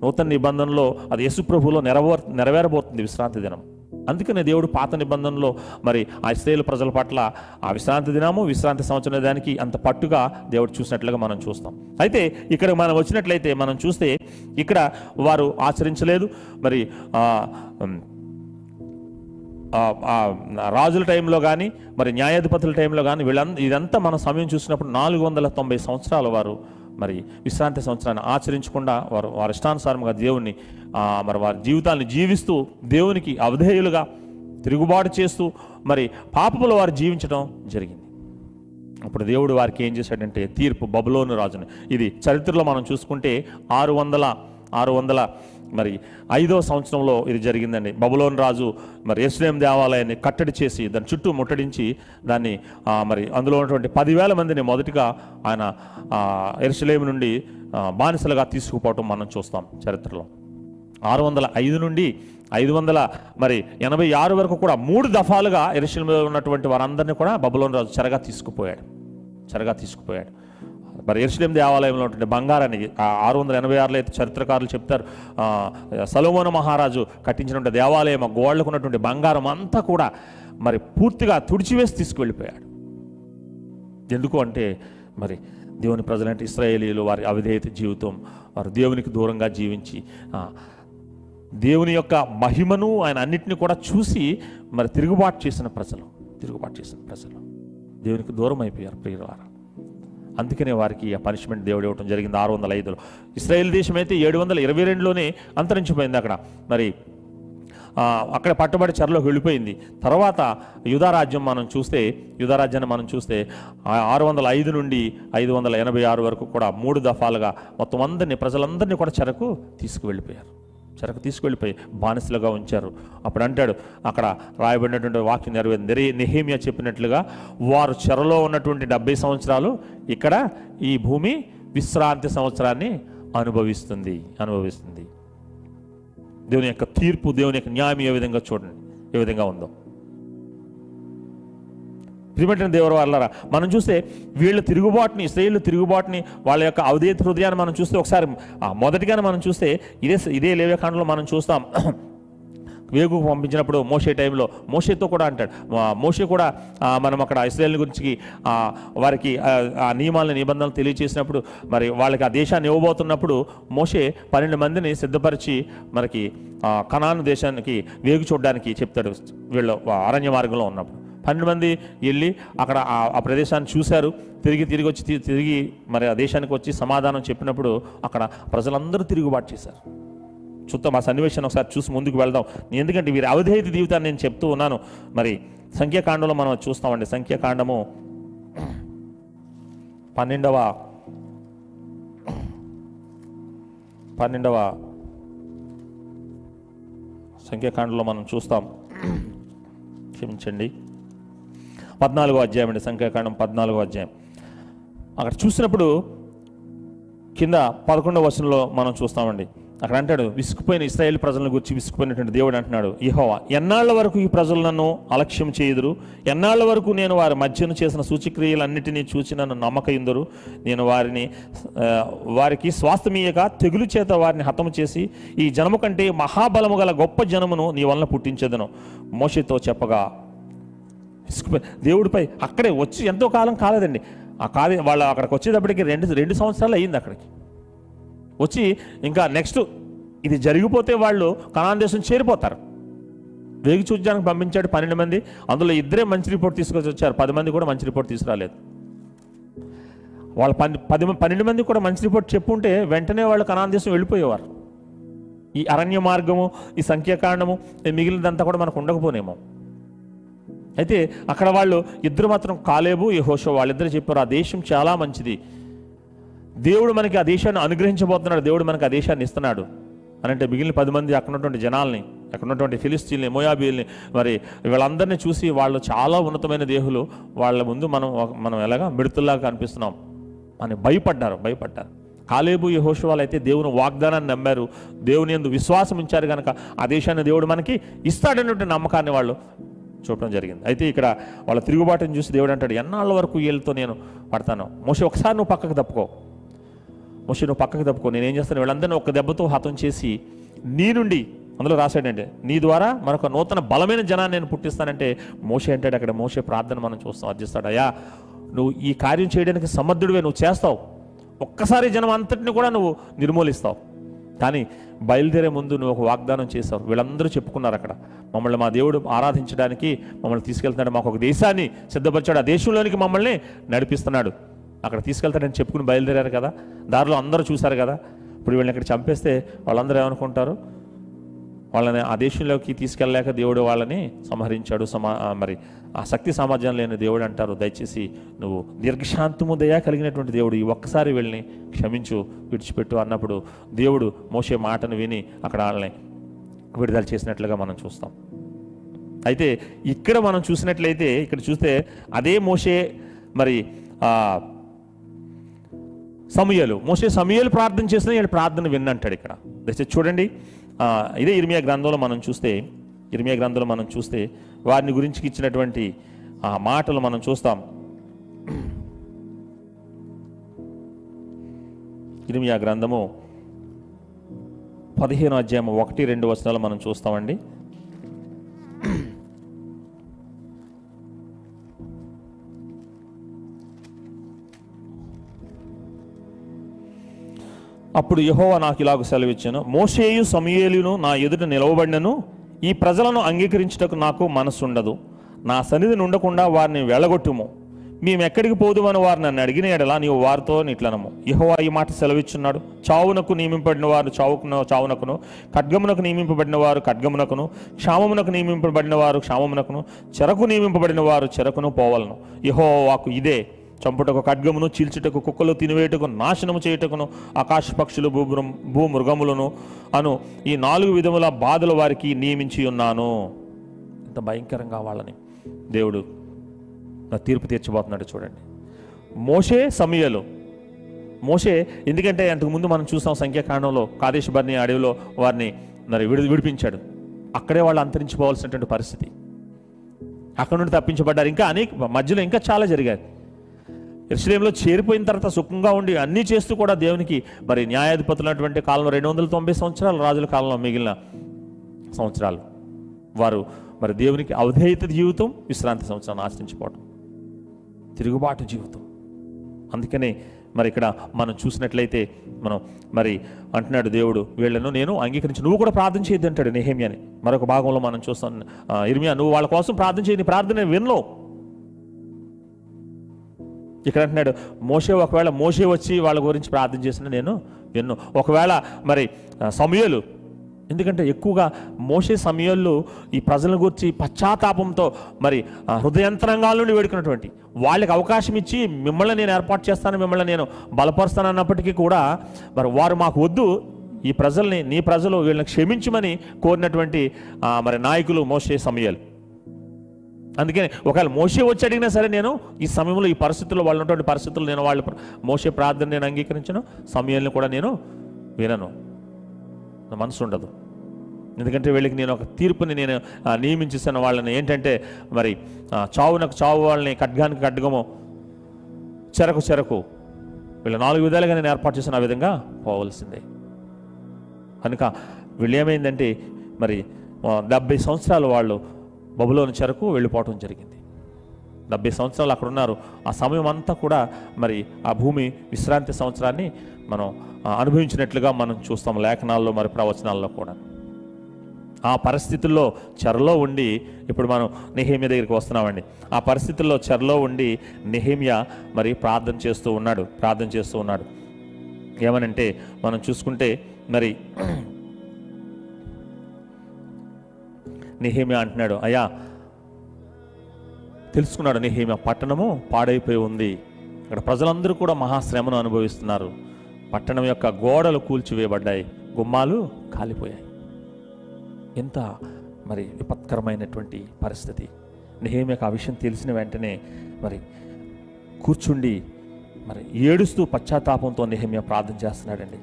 నూతన నిబంధనలో అది యేసు ప్రభులో నెరవేర్ నెరవేరబోతుంది విశ్రాంతి దినం. అందుకనే దేవుడు పాత నిబంధనలో మరి ఆ ఇస్రాయేల్ ప్రజల పట్ల ఆ విశ్రాంతి దినము విశ్రాంతి సంవత్సరం దానికి అంత పట్టుగా దేవుడు చూసినట్లుగా మనం చూస్తాం. అయితే ఇక్కడ మనం వచ్చినట్లయితే మనం చూస్తే ఇక్కడ వారు ఆచరించలేదు. మరి రాజుల టైంలో కానీ మరి న్యాయాధిపతుల టైంలో కానీ వీళ్ళంతా ఇదంతా మనం సమయం చూసినప్పుడు నాలుగు వందల తొంభై సంవత్సరాల వారు మరి విశ్రాంతి సంవత్సరాన్ని ఆచరించకుండా వారు వారి ఇష్టానుసారంగా దేవుణ్ణి మరి వారి జీవితాన్ని జీవిస్తూ దేవునికి అవధేయులుగా తిరుగుబాటు చేస్తూ మరి పాపములు వారు జీవించడం జరిగింది. అప్పుడు దేవుడు వారికి ఏం చేశాడంటే తీర్పు బబులోను రాజుని. ఇది చరిత్రలో మనం చూసుకుంటే ఆరు వందల ఆరు వందల మరి ఐదో సంవత్సరంలో ఇది జరిగిందండి. బబులోన్ రాజు మరి ఎస్లేం దేవాలయాన్ని కట్టడి చేసి దాని చుట్టూ ముట్టడించి దాన్ని మరి అందులో ఉన్నటువంటి పదివేల మందిని మొదటిగా ఆయన ఎరుసలేం నుండి బానిసలుగా తీసుకుపోవటం మనం చూస్తాం చరిత్రలో. ఆరు వందల ఐదు నుండి ఐదు వందల మరి ఎనభై ఆరు వరకు కూడా మూడు దఫాలుగా ఎరుసలంలో ఉన్నటువంటి వారందరినీ కూడా బబులోన్ రాజు చెరగా తీసుకుపోయాడు. చెరగా తీసుకుపోయాడు. మరి ఎరుసలేం దేవాలయంలో ఉంటుంది బంగారాన్ని ఆరు వందల ఎనభై ఆరులో అయితే చరిత్రకారులు చెప్తారు సలోమోన మహారాజు కట్టించినటువంటి దేవాలయం ఆ గోడలకు ఉన్నటువంటి బంగారం అంతా కూడా మరి పూర్తిగా తుడిచివేసి తీసుకువెళ్ళిపోయాడు. ఎందుకు అంటే మరి దేవుని ప్రజలంటే ఇస్రాయేలీలు వారి అవిధేయత జీవితం వారు దేవునికి దూరంగా జీవించి దేవుని యొక్క మహిమను ఆయన అన్నిటిని కూడా చూసి మరి తిరుగుబాటు చేసిన ప్రజలు తిరుగుబాటు చేసిన ప్రజలు. దేవునికి దూరం అయిపోయారు ప్రియులారా. అందుకనే వారికి ఆ పనిష్మెంట్ దేవుడు ఇవ్వడం జరిగింది ఆరు వందల ఐదులో. ఇస్రాయేల్ దేశం అయితే ఏడు వందల ఇరవై రెండులోనే అంతరించిపోయింది అక్కడ. మరి అక్కడ పట్టుబడి చెరలోకి వెళ్ళిపోయింది. తర్వాత యుధారాజ్యం మనం చూస్తే యుధారాజ్యాన్ని మనం చూస్తే ఆరు వందల ఐదు నుండి ఐదు వందల ఎనభై ఆరు వరకు కూడా మూడు దఫాలుగా మొత్తం అందరినీ ప్రజలందరినీ కూడా చెరకు తీసుకువెళ్ళిపోయారు. చెరకు తీసుకెళ్ళిపోయి బానిసలుగా ఉంచారు. అప్పుడు అంటాడు అక్కడ రాయబడినటువంటి వాక్యం నెరవేరింది. నెరే నెహేమియా చెప్పినట్లుగా వారు చెరలో ఉన్నటువంటి డెబ్బై సంవత్సరాలు ఇక్కడ ఈ భూమి విశ్రాంతి సంవత్సరాన్ని అనుభవిస్తుంది అనుభవిస్తుంది. దేవుని యొక్క తీర్పు దేవుని యొక్క న్యాయం ఏ విధంగా చూడండి ఏ విధంగా ఉందో. ప్రియమైన దేవుడు వాళ్ళరా మనం చూస్తే వీళ్ళ తిరుగుబాటుని స్త్రీలు తిరుగుబాటుని వాళ్ళ యొక్క అవధేత హృదయాన్ని మనం చూస్తే ఒకసారి మొదటిగానే మనం చూస్తే ఇదే ఇదే లేవ్యకాండలో మనం చూస్తాం. [clears throat] వేగుకు పంపించినప్పుడు మోషే టైంలో మోషేతో కూడా అంటాడు. మోషే కూడా మనం అక్కడ ఇస్రాయల్ గురించి వారికి ఆ, నియమాలను నిబంధనలు తెలియచేసినప్పుడు మరి వాళ్ళకి ఆ దేశాన్ని ఇవ్వబోతున్నప్పుడు మోషే పన్నెండు మందిని సిద్ధపరిచి మనకి కణాను దేశానికి వేగు చూడడానికి చెప్తాడు వీళ్ళు అరణ్య మార్గంలో ఉన్నప్పుడు. పన్నెండు మంది వెళ్ళి అక్కడ ఆ- ఆ ప్రదేశాన్ని చూశారు. తిరిగి తిరిగి వచ్చి తిరిగి మరి ఆ దేశానికి వచ్చి సమాధానం చెప్పినప్పుడు అక్కడ ప్రజలందరూ తిరుగుబాటు చేశారు. చూద్దాం ఆ సన్నివేశాన్ని ఒకసారి చూసి ముందుకు వెళ్దాం. ఎందుకంటే వీరి అవధేయత జీవితాన్ని నేను చెప్తూ ఉన్నాను. మరి సంఖ్యాకాండంలో మనం చూస్తామండి. సంఖ్యాకాండము పన్నెండవ పన్నెండవ సంఖ్యాకాండంలో మనం చూస్తాం. క్షమించండి. పద్నాలుగో అధ్యాయం అండి సంఖ్యాకాండం పద్నాలుగో అధ్యాయం. అక్కడ చూసినప్పుడు కింద పదకొండవ వచనంలో మనం చూస్తామండి. అక్కడ అంటాడు విసుకుపోయిన ఇస్రాయేల్ ప్రజలను గురించి విసుకుపోయినటువంటి దేవుడు అంటున్నాడు ఇహోవా ఎన్నాళ్ళ వరకు ఈ ప్రజలు నన్ను అలక్ష్యం చేయుదురు? ఎన్నాళ్ళ వరకు నేను వారి మధ్యను చేసిన సూచక్రియలన్నిటినీ చూసి నన్ను నమ్మకయిందురు? నేను వారిని వారికి స్వాస్థమీయక తెగులు చేత వారిని హతము చేసి ఈ జనము కంటే మహాబలము గల గొప్ప జనమును నీ వలన పుట్టించేదను. మోషతో చెప్పగా దేవుడిపై అక్కడే వచ్చి ఎంతో కాలం కాలేదండి. ఆ కాలే వాళ్ళు అక్కడికి వచ్చేటప్పటికి రెండు రెండు సంవత్సరాలు అయ్యింది అక్కడికి. వచ్చి ఇంకా నెక్స్ట్ ఇది జరిగిపోతే వాళ్ళు కనాన్ దేశం చేరిపోతారు. వేగి చూడ్డానికి పంపించాడు పన్నెండు మంది. అందులో ఇద్దరే మంచి రిపోర్ట్ తీసుకొచ్చి వచ్చారు. పది మంది కూడా మంచి రిపోర్ట్ తీసుకురాలేదు. వాళ్ళ పది పది పన్నెండు మంది కూడా మంచి రిపోర్ట్ చెప్పుంటే వెంటనే వాళ్ళు కనాన్ దేశం వెళ్ళిపోయేవారు. ఈ అరణ్య మార్గము ఈ సంఖ్యాకాండము మిగిలినదంతా కూడా మనకు ఉండకపోనేమో. అయితే అక్కడ వాళ్ళు ఇద్దరు మాత్రం కాలేబు యెహోషువ వాళ్ళిద్దరు చెప్పారు ఆ దేశం చాలా మంచిది. దేవుడు మనకి ఆ దేశాన్ని అనుగ్రహించబోతున్నాడు. దేవుడు మనకి ఆ దేశాన్ని ఇస్తున్నాడు. అని అంటే మిగిలిన పది మంది అక్కడ ఉన్నటువంటి జనాల్ని అక్కడ ఉన్నటువంటి ఫిలిస్తీన్ని మోయాబీల్ని మరి వీళ్ళందరినీ చూసి వాళ్ళు చాలా ఉన్నతమైన దేహులు వాళ్ళ ముందు మనం మనం ఎలాగా మిడతల్లాగా కనిపిస్తున్నాం అని భయపడ్డారు భయపడ్డారు. కాలేబు యహోషువాలు అయితే దేవుని వాగ్దానాన్ని నమ్మారు. దేవుని ఎందు విశ్వాసం ఉంచారు కనుక ఆ దేశాన్ని దేవుడు మనకి ఇస్తాడన్నటువంటి నమ్మకాన్ని వాళ్ళు చూడటం జరిగింది. అయితే ఇక్కడ వాళ్ళ తిరుగుబాటుని చూసి దేవుడు అంటాడు ఎన్నాళ్ళ వరకు వీళ్ళతో నేను పడతాను? మోసే ఒకసారి నువ్వు పక్కకు తప్పుకో. మోషే నువ్వు పక్కకు తప్పుకో. నేనేం చేస్తాను? వీళ్ళందరినీ ఒక దెబ్బతో హతం చేసి నీ నుండి అందులో రాశాడంటే నీ ద్వారా మరొక నూతన బలమైన జనాన్ని నేను పుట్టిస్తానంటే మోషే అంటాడు అక్కడ మోషే ప్రార్థన మనం చూస్తాం. అర్జిస్తాడు అయ్యా నువ్వు ఈ కార్యం చేయడానికి సమర్థుడివే. నువ్వు చేస్తావు. ఒక్కసారి జనం అంతటిని కూడా నువ్వు నిర్మూలిస్తావు. కానీ బయలుదేరే ముందు నువ్వు ఒక వాగ్దానం చేశావు. వీళ్ళందరూ చెప్పుకున్నారు అక్కడ. మమ్మల్ని మా దేవుడు ఆరాధించడానికి మమ్మల్ని తీసుకెళ్తున్నాడు. మాకు ఒక దేశాన్ని సిద్ధపరిచాడు. ఆ దేశంలోనికి మమ్మల్ని నడిపిస్తున్నాడు. అక్కడ తీసుకెళ్తాడని చెప్పుకుని బయలుదేరారు కదా. దారిలో అందరూ చూశారు కదా. ఇప్పుడు వీళ్ళని ఇక్కడ చంపేస్తే వాళ్ళందరూ ఏమనుకుంటారు? వాళ్ళని ఆ దేశంలోకి తీసుకెళ్ళలేక దేవుడు వాళ్ళని సంహరించాడు సమా మరి ఆ శక్తి సామర్థ్యం లేని దేవుడు అంటారు. దయచేసి నువ్వు దీర్ఘశాంతము దయా కలిగినటువంటి దేవుడు ఈ ఒక్కసారి వెళ్ళి క్షమించు విడిచిపెట్టు అన్నప్పుడు దేవుడు మోసే మాటను విని అక్కడ వాళ్ళని విడుదల చేసినట్లుగా మనం చూస్తాం. అయితే ఇక్కడ మనం చూసినట్లయితే ఇక్కడ చూస్తే అదే మోసే మరి సమయాలు మోసే సమూయేలు ప్రార్థన చేసిన వీళ్ళు ప్రార్థన విన్నంటాడు ఇక్కడ. దయచేసి చూడండి. ఇదే ఇర్మియా గ్రంథంలో మనం చూస్తే ఇర్మియా గ్రంథంలో మనం చూస్తే వారిని గురించి ఇచ్చినటువంటి ఆ మాటలు మనం చూస్తాం. ఇరిమియా గ్రంథము పదిహేను అధ్యాయం ఒకటి రెండు వచనాలు మనం చూస్తామండి. అప్పుడు యహోవా నాకు ఇలాగ సెలవిచ్చాను మోషేయు సమయేలును నా ఎదుట నిలవబడినను ఈ ప్రజలను అంగీకరించుటకు నాకు మనసు ఉండదు నా సన్నిధిని ఉండకుండా వారిని వెళ్ళగొట్టుము మేము ఎక్కడికి పోదుమని వారు నన్ను అడిగిన ఎడలా నీవు వారితో నిట్లనము. యెహోవా ఈ మాట సెలవిచ్చున్నాడు. చావునకు నియమింపబడిన వారు చావుకును చావునకును ఖడ్గమునకు నియమింపబడిన వారు ఖడ్గమునకును క్షామమునకు నియమింపబడిన వారు క్షామమునకును చెరకు నియమింపబడిన వారు చెరకును పోవలను. యెహోవా వాకు ఇదే. చంపుటకు ఖడ్గమును చీల్చుటకు కుక్కలు తినివేటకు నాశనము చేయుటకును ఆకాశ పక్షులు భూమృ భూమృగములను అను ఈ నాలుగు విధముల బాధలు వారికి నియమించి ఉన్నాను. ఇంత భయంకరంగా వాళ్ళని దేవుడు నా తీర్పు తీర్చిపోతున్నాడు చూడండి. మోషే సమయలు. మోషే ఎందుకంటే అంతకుముందు మనం చూసాం సంఖ్యాకాండంలో కాదేశబర్ని అడవిలో వారిని మరి విడి విడిపించాడు. అక్కడే వాళ్ళు అంతరించిపోవాల్సినటువంటి పరిస్థితి. అక్కడ నుండి తప్పించబడ్డారు. ఇంకా అనేక మధ్యలో ఇంకా చాలా జరిగాయి. ఎరుసలేంలో చేరిపోయిన తర్వాత సుఖంగా ఉండి అన్నీ చేస్తూ కూడా దేవునికి మరి న్యాయాధిపతులైనటువంటి కాలంలో రెండు వందల తొంభై సంవత్సరాలు రాజుల కాలంలో మిగిలిన సంవత్సరాలు. వారు మరి దేవునికి అవధేయత జీవితం విశ్రాంతి సంవత్సరాన్ని ఆశ్రయించిపోవటం తిరుగుబాటు జీవితం. అందుకనే మరి ఇక్కడ మనం చూసినట్లయితే మనం మరి అంటున్నాడు దేవుడు వీళ్ళను నేను అంగీకరించి నువ్వు కూడా ప్రార్థన చేయొద్దు అంటాడు నెహేమియాని. మరొక భాగంలో మనం చూస్తాం ఇర్మియా నువ్వు వాళ్ళ కోసం ప్రార్థన చేయని ప్రార్థన వినలో ఇక్కడ అంటున్నాడు మోసే ఒకవేళ మోసే వచ్చి వాళ్ళ గురించి ప్రార్థన చేసిన నేను విన్ను. ఒకవేళ మరి సమయలు ఎందుకంటే ఎక్కువగా మోసే సమయంలో ఈ ప్రజల గురించి పశ్చాత్తాపంతో మరి ఆ, హృదయంతరంగాల నుండి వేడుకున్నటువంటి వాళ్ళకి అవకాశం ఇచ్చి మిమ్మల్ని నేను ఏర్పాటు చేస్తాను మిమ్మల్ని నేను బలపరుస్తాను అన్నప్పటికీ కూడా మరి వారు మాకు వద్దు ఈ ప్రజల్ని నీ ప్రజలు వీళ్ళని క్షమించమని కోరినటువంటి మరి నాయకులు మోసే సమయాలు. అందుకని ఒకవేళ మోసే వచ్చి అడిగినా సరే నేను ఈ సమయంలో ఈ పరిస్థితుల్లో వాళ్ళు ఉన్నటువంటి పరిస్థితుల్లో నేను వాళ్ళు మోసే ప్రార్థన నేను అంగీకరించను సమయాన్ని కూడా నేను వినను. నా మనసు ఉండదు. ఎందుకంటే వీళ్ళకి నేను ఒక తీర్పుని నేను నియమించేసాను వాళ్ళని ఏంటంటే మరి చావునకు చావు వాళ్ళని ఖడ్గానికి ఖడ్గము చెరకు చెరకు వీళ్ళు నాలుగు విధాలుగా నేను ఏర్పాటు చేసిన ఆ విధంగా పోవలసిందే. కనుక వీళ్ళు ఏమైందంటే మరి డెబ్బై సంవత్సరాలు వాళ్ళు బబులోని చెరకు వెళ్ళిపోవటం జరిగింది. డెబ్బై సంవత్సరాలు అక్కడ ఉన్నారు. ఆ సమయం అంతా కూడా మరి ఆ భూమి విశ్రాంతి సంవత్సరాన్ని మనం అనుభవించినట్లుగా మనం చూస్తాం లేఖనాల్లో మరి ప్రవచనాల్లో కూడా. ఆ పరిస్థితుల్లో చెరలో ఉండి ఇప్పుడు మనం నెహేమియా దగ్గరికి వస్తున్నామండి. ఆ పరిస్థితుల్లో చెరలో ఉండి నెహేమియా మరి ప్రార్థన చేస్తూ ఉన్నాడు ప్రార్థన చేస్తూ ఉన్నాడు. ఏమనంటే మనం చూసుకుంటే మరి నెహేమియా అంటున్నాడు అయ్యా తెలుసుకున్నాడు నెహేమియా పట్టణము పాడైపోయి ఉంది. ఇక్కడ ప్రజలందరూ కూడా మహాశ్రమను అనుభవిస్తున్నారు. పట్టణం యొక్క గోడలు కూల్చివేయబడ్డాయి గుమ్మాలు కాలిపోయాయి. ఎంత మరి విపత్కరమైనటువంటి పరిస్థితి. నెహేమియాకు ఆ విషయం తెలిసిన వెంటనే మరి కూర్చుండి మరి ఏడుస్తూ పశ్చాత్తాపంతో నెహేమియా ప్రార్థన చేస్తున్నాడండి.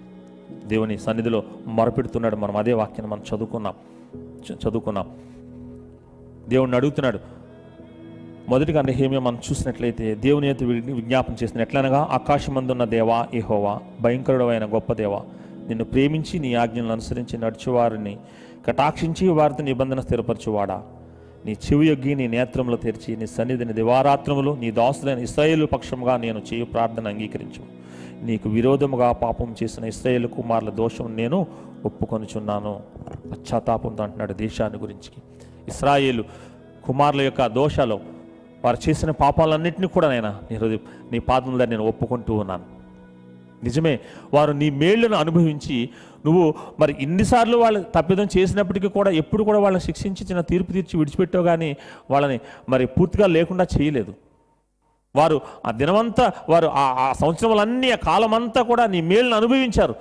దేవుని సన్నిధిలో మొరపెడుతున్నాడు మనం అదే వాక్యాన్ని మనం చదువుకున్నాం చదువుకున్నాం. దేవుణ్ణి అడుగుతున్నాడు. మొదటిగా నెహేమియా మనం చూసినట్లయితే దేవుని యొక్క వి- విజ్ఞాపన చేసిన ఎట్లనగా ఆకాశమందున్న దేవా ఏహోవా భయంకరుడమైన గొప్ప దేవా నిన్ను ప్రేమించి నీ ఆజ్ఞలను అనుసరించి నడుచువారిని కటాక్షించి వారితో నిబంధన స్థిరపరచువాడా? నీ చెవి యొగ్గి నీ నేత్రములు తెరిచి నీ సన్నిధిని దివారాత్రములు నీ దాసులైన ఇస్రాయేలు పక్షంగా నేను చేయు ప్రార్థన అంగీకరించు. నీకు విరోధముగా పాపం చేసిన ఇస్రాయేలు కుమారుల దోషం నేను ఒప్పుకొనుచున్నాను. పశ్చాత్తాపంతో అంటున్నాడు దేశాన్ని గురించి. ఇస్రాయేలు కుమారుల యొక్క దోషాలు వారు చేసిన పాపాలన్నింటినీ కూడా నేను నీ హృదయ నీ పాదముల నేను ఒప్పుకుంటూ ఉన్నాను. నిజమే వారు నీ మేళ్ళను అనుభవించి నువ్వు మరి ఇన్నిసార్లు వాళ్ళు తప్పిదం చేసినప్పటికీ కూడా ఎప్పుడు కూడా వాళ్ళని శిక్షించి చిన్న తీర్పు తీర్చి విడిచిపెట్టావు కానీ వాళ్ళని మరి పూర్తిగా లేకుండా చేయలేదు. వారు ఆ దినమంతా వారు ఆ ఆ సంవత్సరములన్నీ ఆ కాలమంతా కూడా నీ మేలును అనుభవించారు.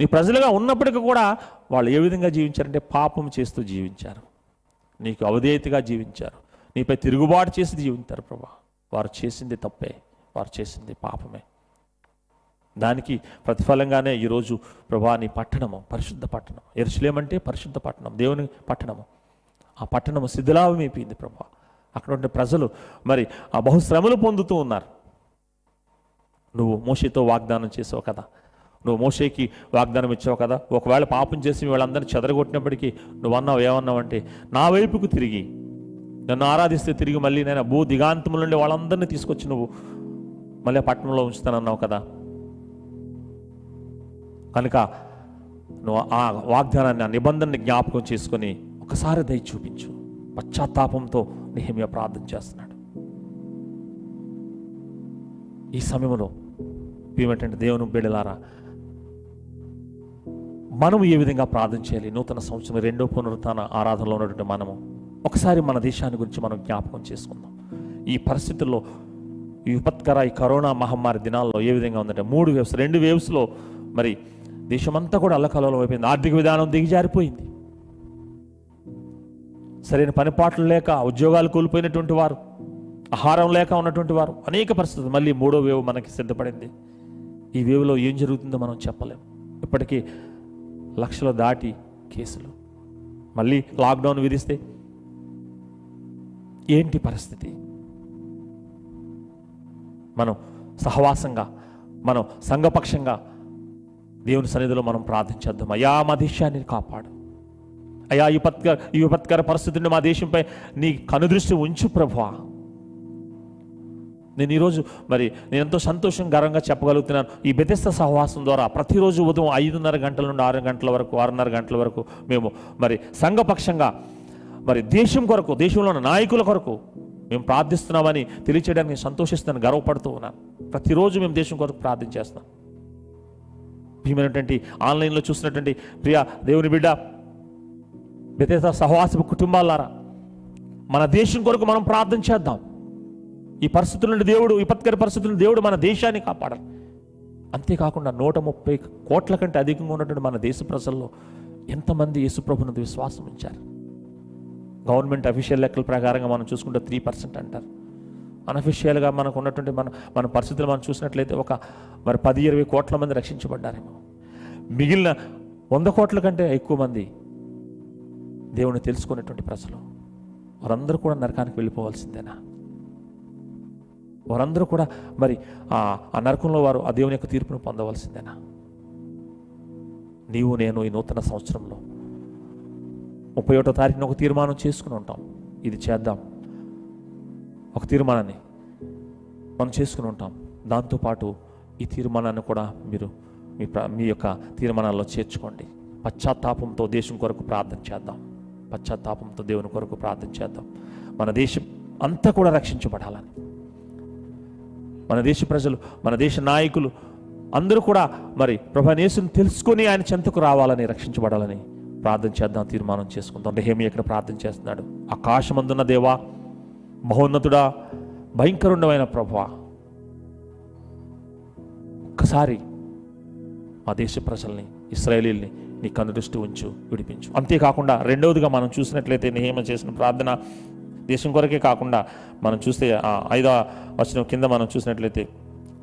నీ ప్రజలుగా ఉన్నప్పటికీ కూడా వాళ్ళు ఏ విధంగా జీవించారంటే పాపం చేస్తూ జీవించారు. నీకు అవధేయతగా జీవించారు. నీపై తిరుగుబాటు చేసి జీవించారు ప్రభా. వారు చేసింది తప్పే. వారు చేసింది పాపమే. దానికి ప్రతిఫలంగానే ఈరోజు ప్రభా నీ పట్టణము పరిశుద్ధ పట్టణం. ఎరుసలేమంటే పరిశుద్ధ పట్టణం దేవుని పట్టణము. ఆ పట్టణము శిథిలాభమైపోయింది ప్రభా. అక్కడ ఉండే ప్రజలు మరి ఆ బహుశ్రమలు పొందుతూ ఉన్నారు. నువ్వు మోషితో వాగ్దానం చేసావు కదా. నువ్వు మోషేకి వాగ్దానం ఇచ్చావు కదా? ఒకవేళ పాపం చేసి వాళ్ళందరినీ చెదరగొట్టినప్పటికీ నువ్వు అన్నావు ఏమన్నావు అంటే నా వైపుకు తిరిగి నన్ను ఆరాధిస్తే తిరిగి మళ్ళీ నేను భూ దిగాంతముల నుండి వాళ్ళందరినీ తీసుకొచ్చి నువ్వు మళ్ళీ పట్టణంలో ఉంచుతానన్నావు కదా? కనుక నువ్వు ఆ వాగ్దానాన్ని ఆ నిబంధనని జ్ఞాపకం చేసుకొని ఒకసారి దయ చూపించు. పశ్చాత్తాపంతో నిహమ్య ప్రార్థన చేస్తున్నాడు. ఈ సమయంలో ఏమిటంటే దేవుని బిడలారా మనం ఏ విధంగా ప్రార్థన చేయాలి? నూతన సంవత్సరం రెండో పునరుత్న ఆరాధనలో ఉన్నటువంటి మనము. ఒకసారి మన దేశాన్ని గురించి మనం జ్ఞాపకం చేసుకుందాం. ఈ పరిస్థితుల్లో ఈ విపత్కర ఈ కరోనా మహమ్మారి దినాల్లో ఏ విధంగా ఉందంటే మూడు వేవ్స్ రెండు వేవ్స్లో మరి దేశమంతా కూడా అల్లకలలో అయిపోయింది. ఆర్థిక విధానం దిగజారిపోయింది. సరైన పనిపాట్లు లేక ఉద్యోగాలు కోల్పోయినటువంటి వారు ఆహారం లేక ఉన్నటువంటి వారు అనేక పరిస్థితులు. మళ్ళీ మూడో వేవ్ మనకి సిద్ధపడింది. ఈ వేవ్లో ఏం జరుగుతుందో మనం చెప్పలేం. ఇప్పటికీ లక్షలు దాటి కేసులు. మళ్ళీ లాక్డౌన్ విధిస్తే ఏంటి పరిస్థితి? మనం సహవాసంగా మనం సంఘపక్షంగా దేవుని సన్నిధిలో మనం ప్రార్థించేద్దాం. అయా మా దేశాన్ని కాపాడు. అయా ఈ పత్కర ఈ విపత్కర పరిస్థితిని మా దేశంపై నీ కనుదృష్టి ఉంచు ప్రభువా. నేను ఈరోజు మరి నేను ఎంతో సంతోషం గర్వంగా చెప్పగలుగుతున్నాను. ఈ బెతెస్త సహవాసం ద్వారా ప్రతిరోజు ఉదయం ఐదున్నర గంటల నుండి ఆరు గంటల వరకు ఆరున్నర గంటల వరకు మేము మరి సంఘపక్షంగా మరి దేశం కొరకు దేశంలో ఉన్న నాయకుల కొరకు మేము ప్రార్థిస్తున్నామని తెలియచేయడానికి నేను సంతోషిస్తాను గర్వపడుతూ ఉన్నాను. ప్రతిరోజు మేము దేశం కొరకు ప్రార్థన చేస్తున్నాం భీమైనటువంటి ఆన్లైన్లో చూసినటువంటి ప్రియ దేవుని బిడ్డ బెతెస్త సహవాసపు కుటుంబాలారా మన దేశం కొరకు మనం ప్రార్థన చేద్దాం. ఈ పరిస్థితుల నుండి దేవుడు విపత్కర పరిస్థితులను దేవుడు మన దేశాన్ని కాపాడాలి. అంతేకాకుండా నూట ముప్పై కోట్ల కంటే అధికంగా ఉన్నటువంటి మన దేశ ప్రజల్లో ఎంతమంది యేసుప్రభునందు విశ్వాసం ఉంచారు? గవర్నమెంట్ అఫీషియల్ లెక్కల ప్రకారంగా మనం చూసుకుంటే త్రీ పర్సెంట్ అంటారు. అనఫిషియల్గా మనకు ఉన్నటువంటి మన మన పరిస్థితులు మనం చూసినట్లయితే ఒక మరి పది ఇరవై కోట్ల మంది రక్షించబడ్డారేమో. మిగిలిన వంద కోట్ల కంటే ఎక్కువ మంది దేవుని తెలుసుకునేటువంటి ప్రజలు. వారందరూ కూడా నరకానికి వెళ్ళిపోవాల్సిందేనా? వారందరూ కూడా మరి ఆ నరకంలో వారు ఆ దేవుని యొక్క తీర్పును పొందవలసిందేనా? నీవు నేను ఈ నూతన సంవత్సరంలో ముప్పై ఒకటో తారీఖున ఒక తీర్మానం చేసుకుని ఉంటాం. ఇది చేద్దాం. ఒక తీర్మానాన్ని మనం చేసుకుని ఉంటాం. దాంతోపాటు ఈ తీర్మానాన్ని కూడా మీరు మీ మీ యొక్క తీర్మానాల్లో చేర్చుకోండి. పశ్చాత్తాపంతో దేశం కొరకు ప్రార్థన చేద్దాం. పశ్చాత్తాపంతో దేవుని కొరకు ప్రార్థన చేద్దాం. మన దేశం అంతా కూడా రక్షించబడాలని. మన దేశ ప్రజలు మన దేశ నాయకులు అందరూ కూడా మరి ప్రభానేసుని తెలుసుకొని ఆయన చెంతకు రావాలని రక్షించబడాలని ప్రార్థన చేద్దాం తీర్మానం చేసుకుందాం. హేమి ఇక్కడ ప్రార్థన చేస్తున్నాడు. ఆకాశమందున్న దేవా మహోన్నతుడా భయంకరుండమైన ప్రభువా ఒక్కసారి మా దేశ ప్రజల్ని ఇస్రాయేలీల్ని నీ కనుదృష్టి ఉంచు విడిపించు. అంతేకాకుండా రెండవదిగా మనం చూసినట్లయితే నిహేమ చేసిన ప్రార్థన దేశం కొరకే కాకుండా మనం చూస్తే ఆ ఐదో వచనం కింద మనం చూసినట్లయితే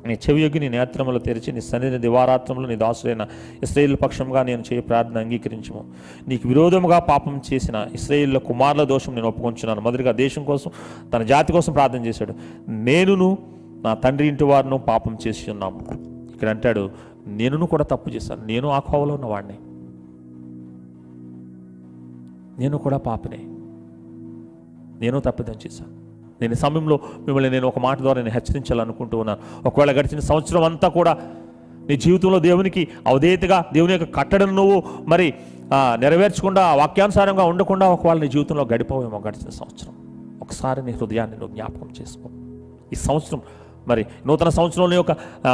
నీ చెవియొగ్గి నీ నేత్రములు తెరిచి నీ సన్నిధి దివారాత్రములు నీ దాసుడైన ఇస్రాయిల్ పక్షంగా నేను చేయ ప్రార్థన అంగీకరించము. నీకు విరోధముగా పాపం చేసిన ఇస్రాయిల్ కుమారుల దోషం నేను ఒప్పుకొంచున్నాను. మొదటిగా దేశం కోసం తన జాతి కోసం ప్రార్థన చేశాడు. నేనును నా తండ్రి ఇంటి వారిను పాపం చేసి ఉన్నాము. ఇక్కడ అంటాడు నేనును కూడా తప్పు చేశాను. నేను ఆ కోవలో ఉన్నవాడిని. నేను కూడా పాపనే. నేను తప్పిదం చేశాను నేను సమయంలో మిమ్మల్ని నేను ఒక మాట ద్వారా నేను హెచ్చరించాలనుకుంటూ ఉన్నాను ఒకవేళ గడిచిన సంవత్సరం అంతా కూడా నీ జీవితంలో దేవునికి అవధేయతగా దేవుని యొక్క కట్టడను నువ్వు మరి నెరవేర్చకుండా వాక్యానుసారంగా ఉండకుండా ఒకవేళ నీ జీవితంలో గడిపోవేమో గడిచిన సంవత్సరం. ఒకసారి నీ హృదయాన్ని నువ్వు జ్ఞాపకం చేసుకో. ఈ సంవత్సరం మరి నూతన సంవత్సరంలో ఒక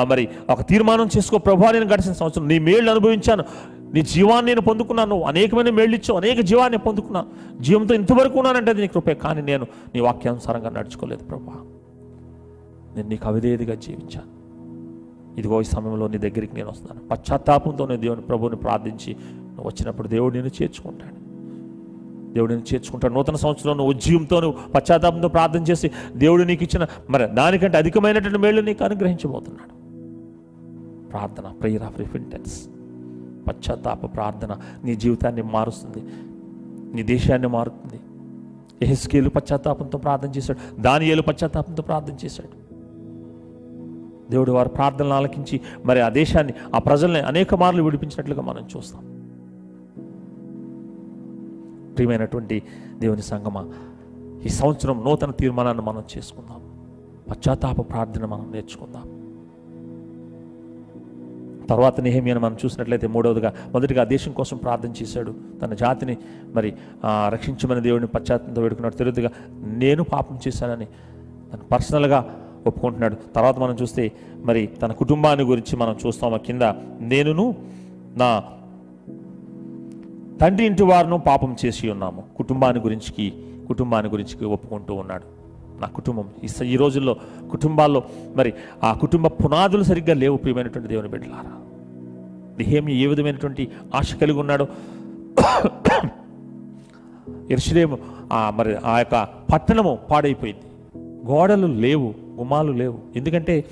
మరి ఒక తీర్మానం చేసుకో. ప్రభా నేను గడిచిన సంవత్సరం నీ మేళ్ళు అనుభవించాను. నీ జీవాన్ని నేను పొందుకున్నాను. అనేకమైన మేళ్ళు అనేక జీవాన్ని పొందుకున్నాను జీవంతో ఇంతవరకు ఉన్నానంటే అది నీ కృపే. కానీ నేను నీ వాక్యానుసారంగా నడుచుకోలేదు ప్రభా. నేను నీకు అవిధేదిగా జీవించాను. ఇదిగో ఈ సమయంలో నీ దగ్గరికి నేను వస్తాను పశ్చాత్తాపంతో నేను దేవుని ప్రభువుని ప్రార్థించి నువ్వు వచ్చినప్పుడు దేవుడు నేను చేర్చుకుంటాడు. దేవుడు నేను చేర్చుకుంటాడు. నూతన సంవత్సరంలో నువ్వు ఉజ్జీవంతో నువ్వు పశ్చాత్తాపంతో ప్రార్థన చేసి దేవుడు నీకు ఇచ్చిన మరి దానికంటే అధికమైనటువంటి మేళ్ళు నీకు అనుగ్రహించబోతున్నాడు. ప్రార్థన ప్రేయర్ ఆఫ్ రిఫింటెన్స్ పశ్చాత్తాప ప్రార్థన నీ జీవితాన్ని మారుస్తుంది. నీ దేశాన్ని మారుతుంది. ఎహెస్కేలు పశ్చాత్తాపంతో ప్రార్థన చేశాడు. దానియేలు పశ్చాత్తాపంతో ప్రార్థన చేశాడు. దేవుడు వారి ప్రార్థనలు ఆలకించి మరి ఆ దేశాన్ని ఆ ప్రజల్ని అనేక మార్లు విడిపించినట్లుగా మనం చూస్తాం. ప్రియమైనటువంటి దేవుని సంగమ ఈ సంవత్సరం నూతన తీర్మానాన్ని మనం చేసుకుందాం. పశ్చాత్తాప ప్రార్థన మనం నేర్చుకుందాం. తర్వాత నెహమియాను మనం చూసినట్లయితే మూడవదిగా మొదటిగా దేశం కోసం ప్రార్థన చేశాడు. తన జాతిని మరి రక్షించమని దేవుడిని పశ్చాత్తంతో వేడుకున్నాడు. తెలుగుగా నేను పాపం చేశానని తను పర్సనల్గా ఒప్పుకుంటున్నాడు. తర్వాత మనం చూస్తే మరి తన కుటుంబాన్ని గురించి మనం చూస్తాము ఆ కింద నేనును నా తండ్రి ఇంటి వారును పాపం చేసి ఉన్నాము. కుటుంబాన్ని గురించి కుటుంబాన్ని గురించి ఒప్పుకుంటూ ఉన్నాడు. నా కుటుంబం. ఈ రోజుల్లో కుటుంబాల్లో మరి ఆ కుటుంబ పునాదులు సరిగ్గా లేవు ప్రియమైనటువంటి దేవుని బిడ్డలారా. నిహేమి ఏ విధమైనటువంటి ఆశ కలిగి ఉన్నాడో [coughs] ఎరుషులేము ఆ మరి ఆ యొక్క పట్టణము పాడైపోయింది. గోడలు లేవు గుమాలు లేవు. ఎందుకంటే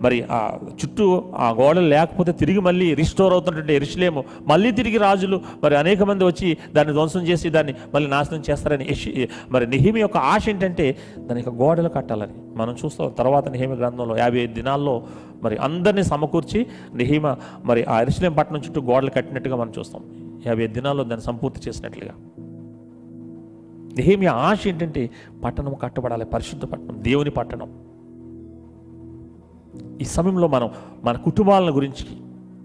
మరి ఆ చుట్టూ ఆ గోడలు లేకపోతే తిరిగి మళ్ళీ రిస్టోర్ అవుతున్నటువంటి ఎరుషులేము మళ్ళీ తిరిగి రాజులు మరి అనేక మంది వచ్చి దాన్ని ధ్వంసం చేసి దాన్ని మళ్ళీ నాశనం చేస్తారని మరి నిహిమి యొక్క ఆశ ఏంటంటే దాని యొక్క గోడలు కట్టాలని. మనం చూస్తాం తర్వాత నిహిమి గ్రంథంలో యాభై ఐదు దినాల్లో మరి అందరినీ సమకూర్చి నిహిమ మరి ఆ ఎరుసలేం పట్టణం చుట్టూ గోడలు కట్టినట్టుగా మనం చూస్తాం. యాభై ఐదు దినాల్లో దాన్ని సంపూర్తి చేసినట్లుగా. నిహిమి ఆశ ఏంటంటే పట్టణం కట్టబడాలి పరిశుద్ధ పట్టణం దేవుని పట్టణం. ఈ సమయంలో మనం మన కుటుంబాలను గురించి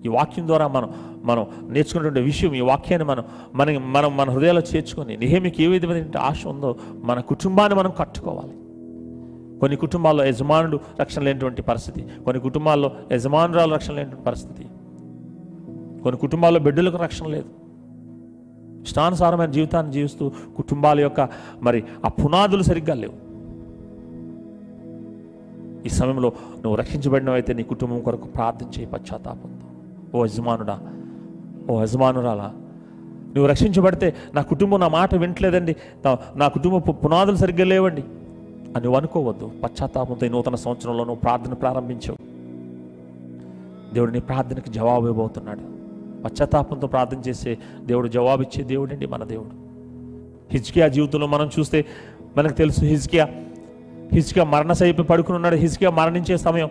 ఈ వాక్యం ద్వారా మనం మనం నేర్చుకున్నటువంటి విషయం ఈ వాక్యాన్ని మనం మన మనం మన హృదయాల్లో చేర్చుకొని నిహేమికి ఏ విధమైన ఆశ ఉందో మన కుటుంబాన్ని మనం కట్టుకోవాలి. కొన్ని కుటుంబాల్లో యజమానుడు రక్షణ లేనటువంటి పరిస్థితి కొన్ని కుటుంబాల్లో యజమానురాలు రక్షణ లేనటువంటి పరిస్థితి కొన్ని కుటుంబాల్లో బిడ్డలకు రక్షణ లేదు. ఇష్టానుసారమైన జీవితాన్ని జీవిస్తూ కుటుంబాల యొక్క మరి ఆ పునాదులు సరిగ్గా లేవు. ఈ సమయంలో నువ్వు రక్షించబడినవైతే నీ కుటుంబం కొరకు ప్రార్థన చేయి పశ్చాత్తాపంతో ఓ యజమానుడా ఓ యజమానురాలా నువ్వు రక్షించబడితే నా కుటుంబం నా మాట వింటలేదండి. నా- నా కుటుంబ పునాదులు సరిగ్గా లేవండి. అని నువ్వు అనుకోవద్దు. పశ్చాత్తాపంతో ఈ నూతన సంవత్సరంలో నువ్వు ప్రార్థన ప్రారంభించావు. దేవుడు నీ ప్రార్థనకి జవాబు ఇవ్వబోతున్నాడు. పశ్చాత్తాపంతో ప్రార్థన చేసే దేవుడు జవాబిచ్చే దేవుడండి మన దేవుడు. హిజ్కియా జీవితంలో మనం చూస్తే మనకు తెలుసు హిజ్కియా హిజ్కియా మరణ సైపు పడుకుని ఉన్నాడు. హిజ్కియా మరణించే సమయం.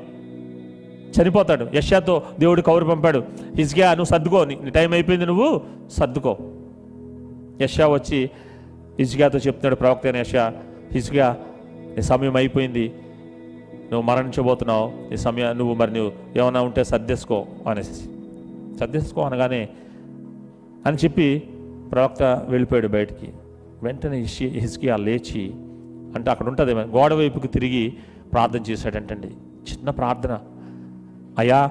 చనిపోతాడు. యశాతో దేవుడు కౌరు పంపాడు. హిజ్కియా నువ్వు సర్దుకో. నీ టైం అయిపోయింది. నువ్వు సర్దుకో. యష్యా వచ్చి హిజ్కియాతో చెప్తున్నాడు ప్రవక్త అయిన యశా హిజ్కియా నీ సమయం అయిపోయింది. నువ్వు మరణించబోతున్నావు. నీ సమయం నువ్వు మరి నువ్వు ఏమైనా ఉంటే సర్దేసుకో అనేసి. సర్దేసుకో అనగానే అని చెప్పి ప్రవక్త వెళ్ళిపోయాడు బయటికి. వెంటనే హిస్కి హిస్కియా లేచి అంటే అక్కడ ఉంటుంది గోడ వైపుకి తిరిగి ప్రార్థన చేశాడంటండి. చిన్న ప్రార్థన. అయా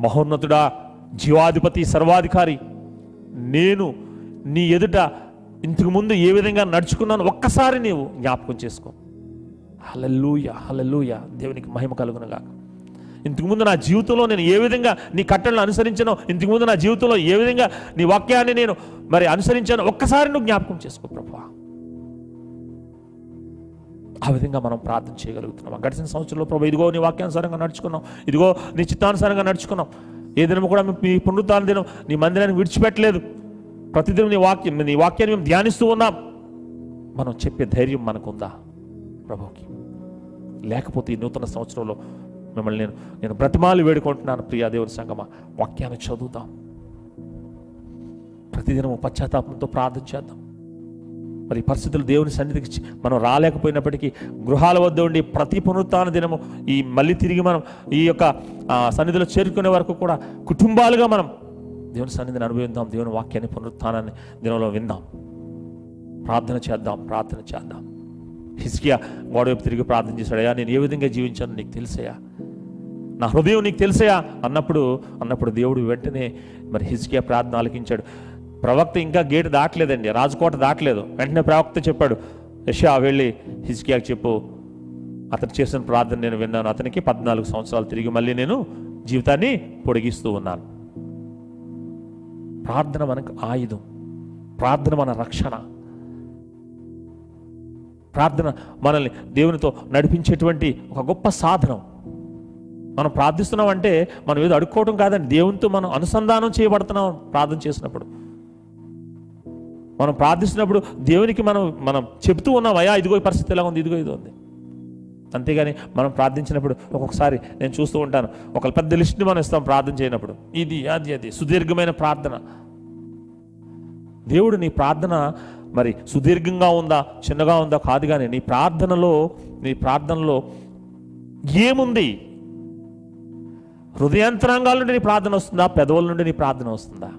మహోన్నతుడా జీవాధిపతి సర్వాధికారి నేను నీ ఎదుట ఇంతకు ముందు ఏ విధంగా నడుచుకున్నాను ఒక్కసారి నీవు జ్ఞాపకం చేసుకో. Hallelujah hallelujah. దేవునికి మహిమ కలుగునగా ఇంతకుముందు నా జీవితంలో నేను ఏ విధంగా నీ కట్టలను అనుసరించానో ఇంతకుముందు నా జీవితంలో ఏ విధంగా నీ వాక్యాన్ని నేను మరి అనుసరించాను ఒక్కసారి నువ్వు జ్ఞాపకం చేసుకో ప్రభా. ఆ విధంగా మనం ప్రార్థన చేయగలుగుతున్నాం. గడిచిన సంవత్సరంలో ప్రభు ఇదిగో నీ వాక్యానుసారంగా నడుచుకున్నాం. ఇదిగో నీ చిత్తానుసారంగా నడుచుకున్నాం. ఏ కూడా మేము మీ పునరుద్ధాన దినం నీ మందిరాన్ని విడిచిపెట్టలేదు. ప్రతిదినం నీ వాక్యం నీ వాక్యాన్ని మేము ధ్యానిస్తూ ఉన్నాం. మనం చెప్పే ధైర్యం మనకుందా? ప్రభుకి. లేకపోతే ఈ నూతన సంవత్సరంలో మిమ్మల్ని నేను నేను బ్రతిమాలు వేడుకుంటున్నాను ప్రియా దేవుని సంగమ. వాక్యాన్ని చదువుతాం ప్రతిదినము పశ్చాత్తాపంతో ప్రార్థన చేద్దాం. మరి పరిస్థితులు దేవుని సన్నిధికి మనం రాలేకపోయినప్పటికీ గృహాల వద్ద ఉండి ప్రతి పునరుత్న దినము ఈ మళ్ళీ తిరిగి మనం ఈ యొక్క సన్నిధిలో చేరుకునే వరకు కూడా కుటుంబాలుగా మనం దేవుని సన్నిధిని అనుభవిద్దాం. దేవుని వాక్యాన్ని పునరుత్నాన్ని దినంలో విందాం. ప్రార్థన చేద్దాం ప్రార్థన చేద్దాం. హిస్కియా గోడవైపు తిరిగి ప్రార్థన చేశాడయ్యా నేను ఏ విధంగా జీవించాను నీకు తెలిసాయా నా హృదయం నీకు తెలుసయా అన్నప్పుడు అన్నప్పుడు దేవుడు వెంటనే మరి హిజ్కియా ప్రార్థన ఆలకించాడు. ప్రవక్త ఇంకా గేటు దాటలేదండి రాజకోట దాటలేదు. వెంటనే ప్రవక్త చెప్పాడు యషా వెళ్ళి హిజ్కియాకి చెప్పు. అతను చేసిన ప్రార్థన నేను విన్నాను. అతనికి పద్నాలుగు సంవత్సరాలు తిరిగి మళ్ళీ నేను జీవితాన్ని పొడిగిస్తూ ఉన్నాను. ప్రార్థన మనకు ఆయుధం. ప్రార్థన మన రక్షణ. ప్రార్థన మనల్ని దేవునితో నడిపించేటువంటి ఒక గొప్ప సాధనం. మనం ప్రార్థిస్తున్నామంటే మనం ఏదో అడుక్కోవడం కాదండి. దేవునితో మనం అనుసంధానం చేయబడుతున్నాం ప్రార్థన చేసినప్పుడు. మనం ప్రార్థిస్తున్నప్పుడు దేవునికి మనం మనం చెప్తూ ఉన్నాం అయా ఇదిగో పరిస్థితి ఎలా ఉంది ఇదిగో ఇదో ఉంది. అంతేగాని మనం ప్రార్థించినప్పుడు ఒక్కొక్కసారి నేను చూస్తూ ఉంటాను. ఒక పెద్ద లిస్ట్ని మనం ఇస్తాం ప్రార్థన చేయనప్పుడు. ఇది అది అది. సుదీర్ఘమైన ప్రార్థన. దేవుడు నీ ప్రార్థన మరి సుదీర్ఘంగా ఉందా చిన్నగా ఉందా కాదు కానీ నీ ప్రార్థనలో నీ ప్రార్థనలో ఏముంది? హృదయంతరంగాల నుండి నీ ప్రార్థన వస్తుందా పెదవుల నుండి నీ ప్రార్థన వస్తుందా?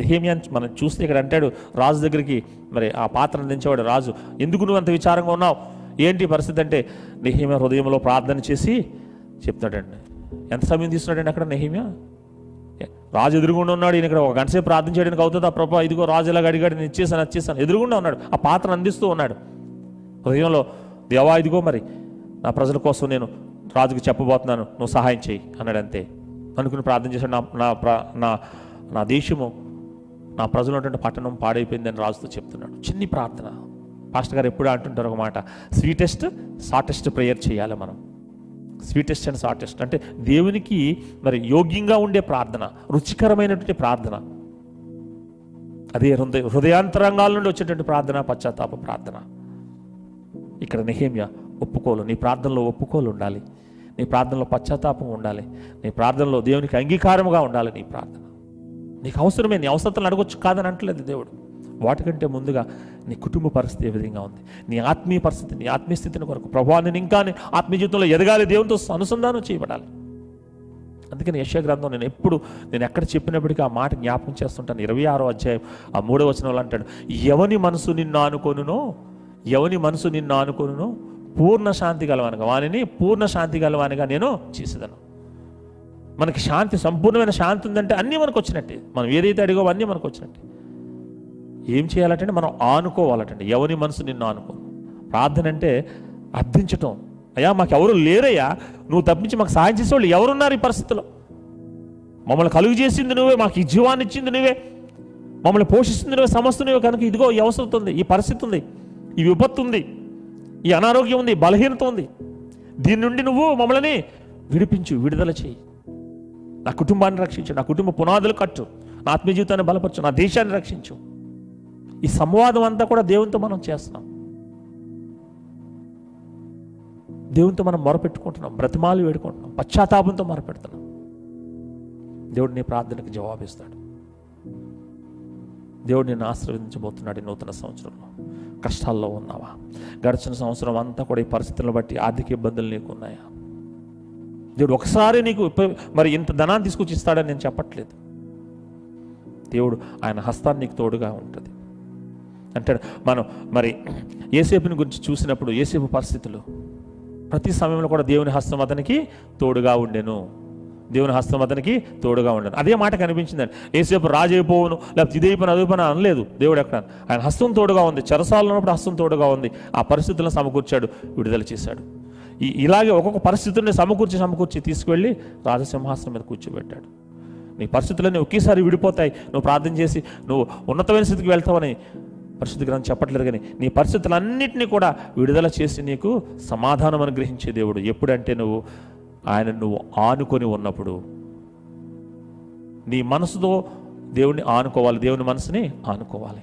నెహేమియా మనం చూస్తే ఇక్కడ అంటాడు రాజు దగ్గరికి మరి ఆ పాత్రను దించేవాడు రాజు ఎందుకు నువ్వు అంత విచారంగా ఉన్నావు? ఏంటి పరిస్థితి? అంటే నెహేమియా హృదయంలో ప్రార్థన చేసి చెప్తాడండి. ఎంత సమయం తీసుకున్నాడండి అక్కడ నెహేమియా? రాజు ఎదురుగుండా ఉన్నాడు ఈయన ఇక్కడ ఒక గంట సేపు ప్రార్థన చేయడానికి ఆ ప్రభా ఇదిగో రాజు ఇలాగ అడిగాడు నేను ఇచ్చేసాను వచ్చేసాను ఎదురుగుండా ఉన్నాడు ఆ పాత్ర అందిస్తూ ఉన్నాడు. హృదయంలో దేవా ఇదిగో మరి నా ప్రజల కోసం నేను రాజుకు చెప్పబోతున్నాను నువ్వు సహాయం చేయి అన్నాడు అంతే అనుకుని ప్రార్థన చేశాడు నా నా నా నా దేశము నా ప్రజలు ఉన్నటువంటి పట్టణం పాడైపోయిందని రాజుతో చెప్తున్నాడు. చిన్ని ప్రార్థన. పాస్టర్ గారు ఎప్పుడు అంటుంటారు ఒక మాట స్వీటెస్ట్ షార్టెస్ట్ ప్రేయర్ చేయాలి మనం. స్వీటెస్ట్ అండ్ షార్టెస్ట్ అంటే దేవునికి మరి యోగ్యంగా ఉండే ప్రార్థన రుచికరమైనటువంటి ప్రార్థన. అదే హృదయ హృదయాంతరంగాల నుండి వచ్చేటువంటి ప్రార్థన పశ్చాత్తాప ప్రార్థన. ఇక్కడ నెహేమ్య ఒప్పుకోలు. నీ ప్రార్థనలో ఒప్పుకోలు ఉండాలి. నీ ప్రార్థనలో పశ్చాత్తాపం ఉండాలి. నీ ప్రార్థనలో దేవునికి అంగీకారముగా ఉండాలి నీ ప్రార్థన. నీకు అవసరమే నీ అవసరతలు అడగొచ్చు కాదని అంటలేదు దేవుడు. వాటికంటే ముందుగా నీ కుటుంబ పరిస్థితి ఏ విధంగా ఉంది? నీ ఆత్మీయ పరిస్థితి నీ ఆత్మీయ స్థితిని కొరకు ప్రభావ నేను ఇంకా ఆత్మీయ జీవితంలో ఎదగాలి దేవునితో అనుసంధానం చేయబడాలి. అందుకని యశ గ్రంథం నేను ఎప్పుడు నేను ఎక్కడ చెప్పినప్పటికీ ఆ మాట జ్ఞాపకం చేస్తుంటాను. ఇరవై ఆరో అధ్యాయం ఆ మూడో వచనంలో అంటాడు ఎవని మనసు నిన్ను ఆనుకొనునో ఎవని మనసు నిన్ను ఆనుకొనునో పూర్ణ శాంతి గలవానిగా వానిని పూర్ణ శాంతి గలవానిగా నేను చేసేదాను. మనకి శాంతి సంపూర్ణమైన శాంతి ఉందంటే అన్నీ మనకు వచ్చినట్టే. మనం ఏదైతే అడిగో అన్నీ మనకు వచ్చినట్టే. ఏం చేయాలంటే మనం ఆనుకోవాలటండి. ఎవరి మనసు నిన్ను ఆనుకో ప్రార్థన అంటే అర్థించటం. అయ్యా మాకు ఎవరు లేరయ్యా. నువ్వు తప్పించి మాకు సాయం చేసేవాళ్ళు ఎవరున్నారు ఈ పరిస్థితిలో? మమ్మల్ని కలుగు చేసింది నువ్వే మాకు ఈ జీవాన్ని ఇచ్చింది నువ్వే. మమ్మల్ని పోషిస్తుంది నువ్వే సమస్త నువ్వే. కనుక ఇదిగో ఈ అవసరం ఉంది ఈ పరిస్థితి ఉంది ఈ విపత్తు ఉంది ఈ అనారోగ్యం ఉంది బలహీనత ఉంది. దీని నుండి నువ్వు మమ్మల్ని విడిపించు విడుదల చేయి. నా కుటుంబాన్ని రక్షించు నా కుటుంబ పునాదులు కట్టు నా ఆత్మీయ జీవితాన్ని బలపరచు నా దేశాన్ని రక్షించు. ఈ సంవాదం అంతా కూడా దేవునితో మనం చేస్తున్నాం. దేవునితో మనం మొరపెట్టుకుంటున్నాం బ్రతిమాలు వేడుకుంటున్నాం పశ్చాత్తాపంతో మొరపెడుతున్నాం. దేవుడు నీ ప్రార్థనకి జవాబిస్తాడు. దేవుడు నిన్ను ఆశీర్వదించబోతున్నాడు ఈ నూతన సంవత్సరంలో. కష్టాల్లో ఉన్నావా? గడిచిన సంవత్సరం అంతా కూడా ఈ పరిస్థితులను బట్టి ఆర్థిక ఇబ్బందులు నీకు ఉన్నాయా? దేవుడు ఒకసారి నీకు మరి ఇంత ధనాన్ని తీసుకొచ్చి ఇస్తాడని నేను చెప్పట్లేదు. దేవుడు ఆయన హస్తాన్ని నీకు తోడుగా ఉంటుంది. అంటాడు మనం మరి ఏసేపుని గురించి చూసినప్పుడు ఏసేపు పరిస్థితులు. ప్రతి సమయంలో కూడా దేవుని హస్తం అతనికి తోడుగా ఉండెను. దేవుని హస్తం అతనికి తోడుగా ఉండను. అదే మాట కనిపించిందండి ఏసేపు రాజైపోవును లేకపోతే ఇదైపోయిన అదైపోయిన అనలేదు. దేవుడు ఎక్కడ? ఆయన హస్తం తోడుగా ఉంది. చెరసాలలో ఉన్నప్పుడు హస్తం తోడుగా ఉంది. ఆ పరిస్థితులను సమకూర్చాడు విడుదల చేశాడు. ఈ ఇలాగే ఒక్కొక్క పరిస్థితుల్ని సమకూర్చి సమకూర్చి తీసుకువెళ్ళి రాజసింహాసనం మీద కూర్చోబెట్టాడు. నీ పరిస్థితులన్నీ ఒకేసారి విడిపోతాయి. నువ్వు ప్రార్థన చేసి నువ్వు ఉన్నతమైన స్థితికి వెళ్తావని పరిస్థితి గ్రంథం చెప్పట్లేదు కానీ నీ పరిస్థితులన్నింటినీ కూడా విడుదల చేసి నీకు సమాధానం అనుగ్రహించే దేవుడు. ఎప్పుడంటే నువ్వు ఆయన నువ్వు ఆనుకొని ఉన్నప్పుడు. నీ మనసుతో దేవుణ్ణి ఆనుకోవాలి. దేవుని మనసుని ఆనుకోవాలి.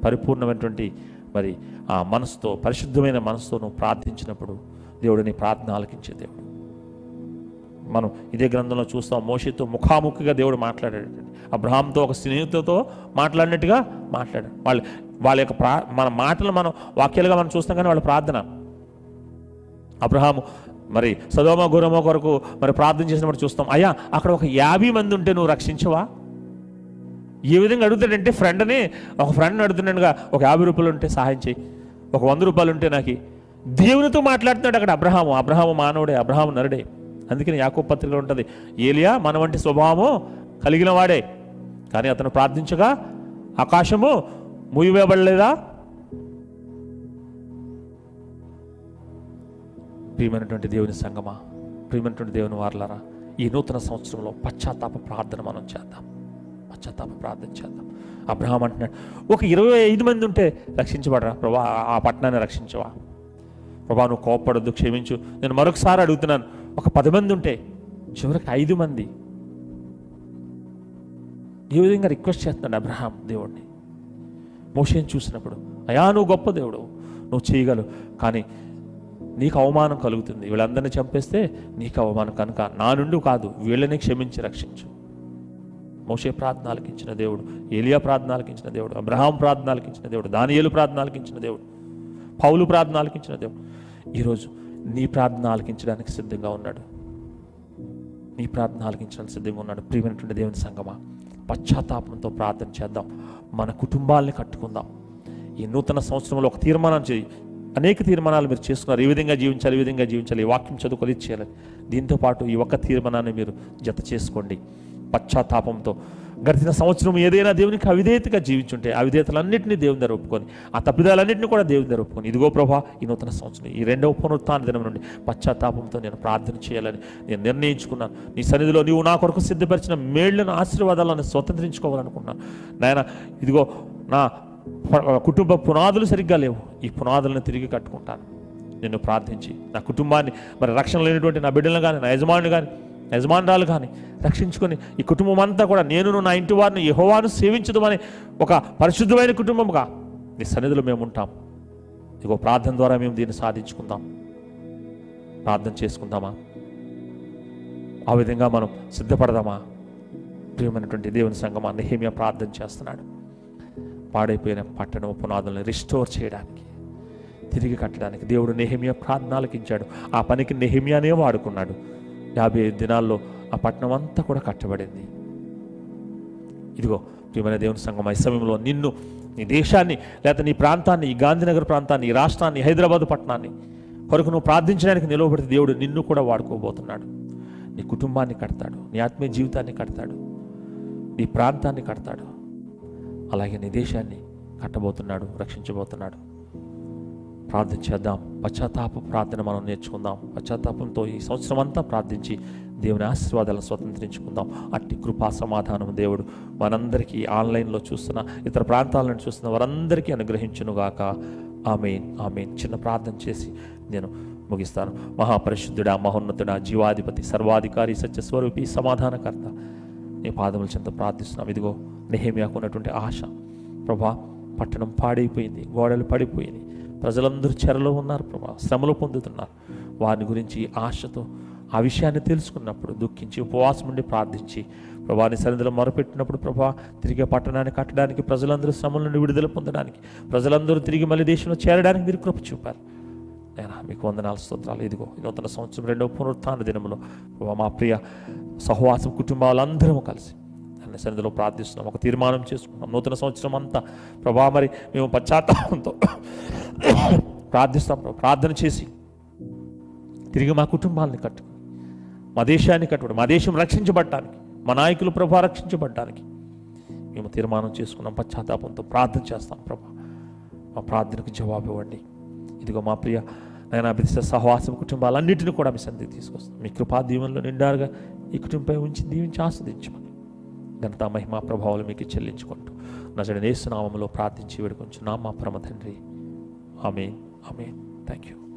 పరిపూర్ణమైనటువంటి మరి ఆ మనసుతో పరిశుద్ధమైన మనసుతో నువ్వు ప్రార్థించినప్పుడు దేవుడు నీ ప్రార్థన ఆలకించే దేవుడు. మనం ఇదే గ్రంథంలో చూస్తాం మోషితో ముఖాముఖిగా దేవుడు మాట్లాడాడు అబ్రహాంతో ఒక స్నేహితులతో మాట్లాడినట్టుగా మాట్లాడాడు. వాళ్ళు వాళ్ళ యొక్క ప్రా మన మాటలు మనం వాక్యాలుగా మనం చూస్తాం కానీ వాళ్ళ ప్రార్థన. అబ్రహాము మరి సదోమ గురమ కొరకు మరి ప్రార్థన చేసినప్పుడు చూస్తాం అయ్యా అక్కడ ఒక యాభై మంది ఉంటే నువ్వు రక్షించవా? ఏ విధంగా అడుగుతాడంటే ఫ్రెండ్ని ఒక ఫ్రెండ్ని అడుగుతున్నాడుగా ఒక యాభై రూపాయలు ఉంటే సహాయం చేయి. ఒక వంద రూపాయలు ఉంటే నాకు దేవునితో మాట్లాడుతున్నాడు అక్కడ అబ్రహాము. అబ్రహాము మానవుడే అబ్రహాము నరుడే. అందుకని యాకో పత్రికలో ఉంటుంది ఏలియా మన వంటి స్వభావము కలిగిన వాడే. కానీ అతను ప్రార్థించగా ఆకాశము మూయివేయబడలేదా ప్రియమైనటువంటి దేవుని సంగమా ప్రియమైనటువంటి దేవుని వారలారా ఈ నూతన సంవత్సరంలో పశ్చాత్తాప ప్రార్థన మనం చేద్దాం. పశ్చాత్తాప ప్రార్థన చేద్దాం. అబ్రహాం అంటున్నాడు ఒక ఇరవై ఐదు మంది ఉంటే రక్షించబడరా? ప్రభా ఆ పట్టణాన్ని రక్షించవా? ప్రభా నువ్వు కోపడద్దు క్షమించు. నేను మరొకసారి అడుగుతున్నాను ఒక పది మంది ఉంటే చివరికి ఐదు మంది. ఏ విధంగా రిక్వెస్ట్ చేస్తున్నాడు అబ్రహాం దేవుడిని మోషేని చూసినప్పుడు అయా నువ్వు గొప్ప దేవుడు నువ్వు చేయగలవు. కానీ నీకు అవమానం కలుగుతుంది. వీళ్ళందరినీ చంపేస్తే నీకు అవమానం. కనుక నా నుండి కాదు వీళ్ళని క్షమించి రక్షించు. మోషే ప్రార్థనాలకించిన దేవుడు ఏలియా ప్రార్థనాలకించిన దేవుడు అబ్రహాం ప్రార్థనలకు దేవుడు దానియేలు ప్రార్థనాలకించిన దేవుడు పౌలు ప్రార్థనాలకించిన దేవుడు. ఈరోజు నీ ప్రార్థన ఆలకించడానికి సిద్ధంగా ఉన్నాడు. నీ ప్రార్థన ఆలకించడానికి సిద్ధంగా ఉన్నాడు. ప్రియమైనటువంటి దేవుని సంగమా పశ్చాత్తాపంతో ప్రార్థన చేద్దాం. మన కుటుంబాల్ని కట్టుకుందాం. ఈ నూతన సంవత్సరంలో ఒక తీర్మానం చేయి. అనేక తీర్మానాలు మీరు చేసుకున్నారు. ఈ విధంగా జీవించాలి ఈ విధంగా జీవించాలి. ఈ వాక్యం చదువుకొని చేయాలి. దీంతో పాటు ఈ ఒక్క తీర్మానాన్ని మీరు జత చేసుకోండి. పశ్చాత్తాపంతో గడిచిన సంవత్సరం ఏదైనా దేవునికి అవిధేయతగా జీవించుంటే అవిధేయతలన్నింటినీ దేవుని దగ్గర ఒప్పుకొని ఆ తప్పిదాలన్నింటినీ కూడా దేవుని దగ్గర ఒప్పుకొని ఇదిగో ప్రభా ఈ నూతన సంవత్సరం ఈ రెండవ పునరుత్న దినం నుండి పశ్చాత్తాపంతో నేను ప్రార్థన చేయాలని నేను నిర్ణయించుకున్నాను నీ సన్నిధిలో నీవు నా కొరకు సిద్ధపరిచిన మేళ్ళను ఆశీర్వాదాలను స్వతంత్రించుకోవాలనుకున్నాను నాయన ఇదిగో నా కుటుంబ పునాదులు సరిగ్గా లేవు. ఈ పునాదులను తిరిగి కట్టుకుంటాను. నిన్ను ప్రార్థించి నా కుటుంబాన్ని మరి రక్షణ లేనటువంటి నా బిడ్డలను కానీ నా యజమానులు కానీ యజమానురాలు కానీ రక్షించుకొని ఈ కుటుంబం అంతా కూడా నేను నా ఇంటి వారిని యహోవాను సేవించదమని ఒక పరిశుద్ధమైన కుటుంబముగా నీ సన్నిధిలో మేము ఉంటాం. ఇగో ప్రార్థన ద్వారా మేము దీన్ని సాధించుకుందాం. ప్రార్థన చేసుకుందామా? ఆ విధంగా మనం సిద్ధపడదామా? ప్రియమైనటువంటి దేవుని సంగమా నెహేమియా ప్రార్థన చేస్తున్నాడు. పాడైపోయిన పట్టణం పునాదులను రిస్టోర్ చేయడానికి తిరిగి కట్టడానికి దేవుడు నెహమియా ప్రార్థనలకించాడు ఆ పనికి నెహిమియానే వాడుకున్నాడు. యాభై ఐదు దినాల్లో ఆ పట్టణం అంతా కూడా కట్టబడింది. ఇదిగో ప్రియమైన దేవుని సంఘం ఈ సమయంలో నిన్ను నీ దేశాన్ని లేకపోతే నీ ప్రాంతాన్ని ఈ గాంధీనగర్ ప్రాంతాన్ని ఈ రాష్ట్రాన్ని హైదరాబాద్ పట్టణాన్ని కొరకు నువ్వు ప్రార్థించడానికి నిలవబడితే దేవుడు నిన్ను కూడా వాడుకోబోతున్నాడు. నీ కుటుంబాన్ని కడతాడు నీ ఆత్మీయ జీవితాన్ని కడతాడు నీ ప్రాంతాన్ని కడతాడు. అలాగే నీ దేశాన్ని కట్టబోతున్నాడు రక్షించబోతున్నాడు. ప్రార్థన చేద్దాం. పశ్చాత్తాప ప్రార్థన మనం నేర్చుకుందాం. పశ్చాత్తాపంతో ఈ సంవత్సరం అంతా ప్రార్థించి దేవుని ఆశీర్వాదాలను స్వతంత్రించుకుందాం. అట్టి కృపా సమాధానం దేవుడు. మనందరికీ ఆన్లైన్లో చూస్తున్న ఇతర ప్రాంతాలను చూస్తున్న వారందరికీ అనుగ్రహించునుగాక. Amen amen. చిన్న ప్రార్థన చేసి నేను ముగిస్తాను. మహాపరిశుద్ధుడా మహోన్నతుడా జీవాధిపతి సర్వాధికారి సత్యస్వరూపి సమాధానకర్త. నీ పాదముల చెంత ప్రార్థిస్తున్నాం. ఇదిగో నెహేమియాకు ఉన్నటువంటి ఆశ. ప్రభా పట్టణం పాడైపోయింది గోడలు పడిపోయింది ప్రజలందరూ చెరలో ఉన్నారు ప్రభా శ్రమలు పొందుతున్నారు. వారి గురించి ఆశతో ఆ విషయాన్ని తెలుసుకున్నప్పుడు దుఃఖించి ఉపవాసం ఉండి ప్రార్థించి ప్రభాని సన్నిధిలో మొరపెట్టినప్పుడు ప్రభా తిరిగి పట్టణాన్ని కట్టడానికి ప్రజలందరూ శ్రమల నుండి విడుదల పొందడానికి ప్రజలందరూ తిరిగి మళ్ళీ దేశంలో చేరడానికి మీరు కృప చూపారు. నేను మీకు వందనాలు స్తోత్రాలు. ఇదిగో నూతన సంవత్సరం రెండవ పునరుత్థాన దినములో ప్రభా మా ప్రియ సహవాసం కుటుంబాలందరము కలిసి అన్న సన్నిధిలో ప్రార్థిస్తున్నాం. ఒక తీర్మానం చేసుకున్నాం. నూతన సంవత్సరం అంతా ప్రభా మరి మేము పశ్చాత్తాపంతో ప్రార్థిస్తాం ప్రార్థన చేసి తిరిగి మా కుటుంబాలని కట్టుకుని మా దేశాన్ని కట్టుబడి మా దేశం రక్షించబడటానికి మా నాయకులు ప్రభా రక్షించబడటానికి మేము తీర్మానం చేసుకున్నాం. పశ్చాత్తాపంతో ప్రార్థన చేస్తాం ప్రభా. మా ప్రార్థనకు జవాబు ఇవ్వండి. ఇదిగో మా ప్రియ నేను ప్రతి సహవాసం కుటుంబాలన్నింటినీ కూడా మీ సంధికి తీసుకొస్తాం. మీ కృపా దీవెనలో నిండారుగా ఈ కుటుంబంపై ఉంచి దీవించి ఆస్వాదించమని ఘనత మహిమ ప్రభావాలు మీకు చెల్లించుకుంటూ నజడి నామంలో ప్రార్థించి వేడుకొంచున్నాం మా పరమ తండ్రి. ఆమె ఆమె థ్యాంక్ యూ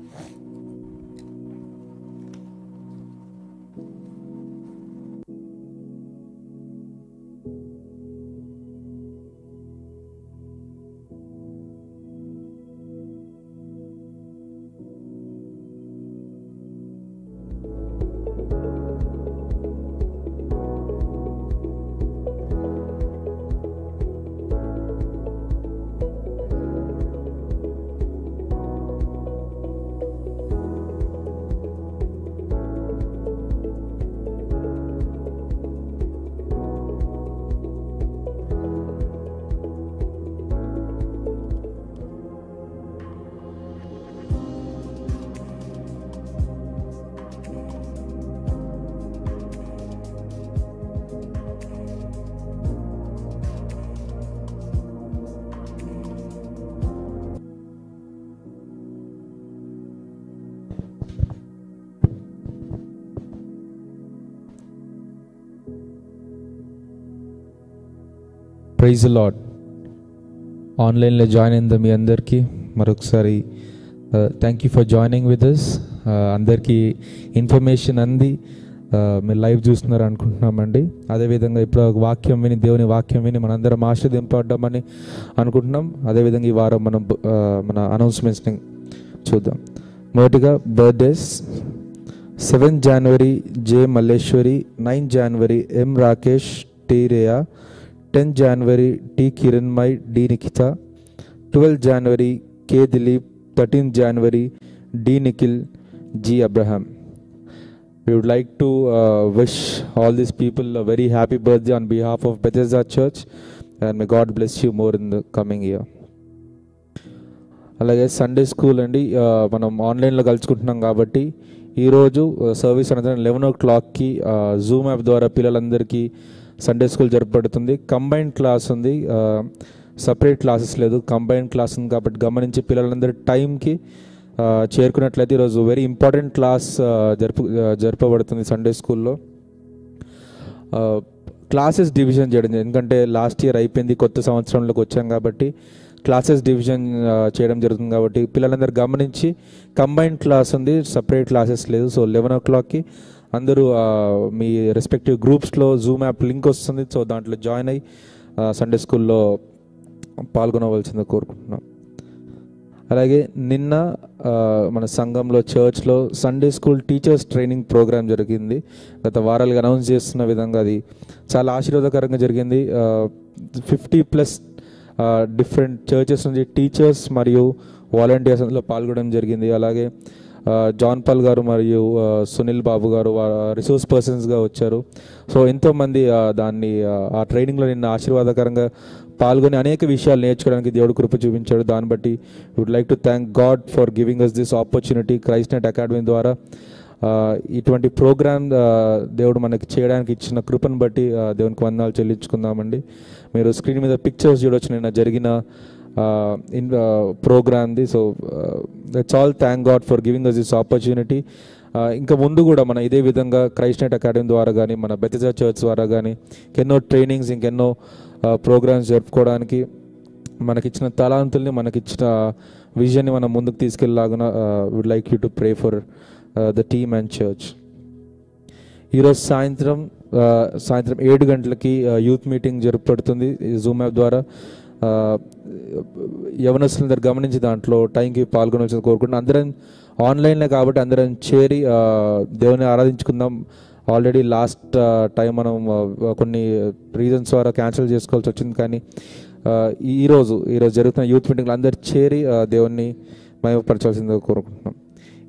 ప్రైజ్ లాడ్ ఆన్లైన్లో జాయిన్ అయిందా మీ అందరికీ మరొకసారి thank you for joining with us అందరికీ ఇన్ఫర్మేషన్ అంది. Uh, మీరు లైవ్ చూస్తున్నారు అనుకుంటున్నామండి. అదేవిధంగా ఇప్పుడు ఒక వాక్యం విని దేవుని వాక్యం విని మనందరం ఆశ్రదింపడ్డామని అనుకుంటున్నాం. అదేవిధంగా ఈ వారం మనం uh, మన అనౌన్స్మెంట్స్ని చూద్దాం. మొదటిగా birthdays seven January J Malleswari nine January M Rakesh T Reya Ten January T Kiranmayi D Nikhita twelve January K Dileep thirteen January D Nikhil G Abraham We would like to uh, wish all these people a very happy birthday on behalf of Bethesda Church and may God bless you more in the coming year. అలాగే Sunday school అండి ఆ, మనం ఆన్లైన్లో కలుసుకుంటున్నాం కాబట్టి ఈరోజు service అనంతరం eleven ఓ క్లాక్కి Zoom app ద్వారా పిల్లలందరికీ సండే స్కూల్ జరపబడుతుంది. కంబైన్డ్ క్లాస్ ఉంది. సపరేట్ క్లాసెస్ లేదు. కంబైన్డ్ క్లాస్ ఉంది కాబట్టి గమనించి పిల్లలందరూ టైంకి చేరుకున్నట్లయితే ఈరోజు వెరీ ఇంపార్టెంట్ క్లాస్ జరుపు జరపబడుతుంది సండే స్కూల్లో క్లాసెస్ డివిజన్ చేయడం ఎందుకంటే లాస్ట్ ఇయర్ అయిపోయింది కొత్త సంవత్సరంలోకి వచ్చాం కాబట్టి క్లాసెస్ డివిజన్ చేయడం జరుగుతుంది కాబట్టి పిల్లలందరూ గమనించి కంబైన్డ్ క్లాస్ ఉంది సపరేట్ క్లాసెస్ లేదు. సో లెవెన్ ఓ క్లాక్కి అందరూ మీ రెస్పెక్టివ్ గ్రూప్స్లో జూమ్ యాప్ లింక్ వస్తుంది సో దాంట్లో జాయిన్ అయ్యి సండే స్కూల్లో పాల్గొనవలసిందిగా కోరుకుంటున్నాం. అలాగే నిన్న మన సంఘంలో చర్చ్లో Sunday school teachers training programme జరిగింది. గత వారాలుగా అనౌన్స్ చేస్తున్న విధంగా అది చాలా ఆశీర్వాదకరంగా జరిగింది. ఫిఫ్టీ ప్లస్ డిఫరెంట్ చర్చెస్ నుంచి టీచర్స్ మరియు వాలంటీర్స్ అందులో పాల్గొనడం జరిగింది. అలాగే జాన్ పాల్ గారు మరియు సునీల్ బాబు గారు రిసోర్స్ పర్సన్స్గా వచ్చారు. సో ఎంతోమంది దాన్ని ఆ, ట్రైనింగ్లో నిన్న ఆశీర్వాదకరంగా పాల్గొని అనేక విషయాలు నేర్చుకోవడానికి దేవుడు కృప చూపించాడు. దాన్ని బట్టి would like to thank God for giving us this opportunity Christ Net Academy ద్వారా. ఇటువంటి ప్రోగ్రామ్ దేవుడు మనకి చేయడానికి ఇచ్చిన కృపను బట్టి దేవునికి వందనాలు చెల్లించుకుందామండి. మీరు స్క్రీన్ మీద పిక్చర్స్ చూడొచ్చు. నిన్న జరిగిన in ప్రోగ్రామ్ది so that's all thank God for giving us this opportunity ఇంకా ముందు కూడా మన ఇదే విధంగా క్రైస్ట్ అకాడమీ ద్వారా కానీ మన బెతజా చర్చ్ ద్వారా కానీ ఎన్నో ట్రైనింగ్స్ ఇంకెన్నో uh, ప్రోగ్రామ్స్ జరుపుకోవడానికి మనకిచ్చిన తలాంతుల్ని మనకిచ్చిన విజన్ని మనం ముందుకు తీసుకెళ్ళలాగున would like you to pray for the team and church ఈరోజు సాయంత్రం uh, సాయంత్రం ఏడు గంటలకి యూత్ మీటింగ్ జరుపబడుతుంది జూమ్ యాప్ ద్వారా. యవనస్తులు అందరు గమనించి దాంట్లో టైంకి పాల్గొనవలసింది కోరుకుంటున్నాం అందరం ఆన్లైన్లో కాబట్టి అందరం చేరి దేవుని ఆరాధించుకుందాం. ఆల్రెడీ లాస్ట్ టైం మనం కొన్ని రీజన్స్ ద్వారా క్యాన్సిల్ చేసుకోవాల్సి వచ్చింది. కానీ ఈరోజు ఈరోజు జరుగుతున్న యూత్ మీటింగ్లో అందరు చేరి దేవుణ్ణి మయపరచాల్సిందిగా కోరుకుంటున్నాం.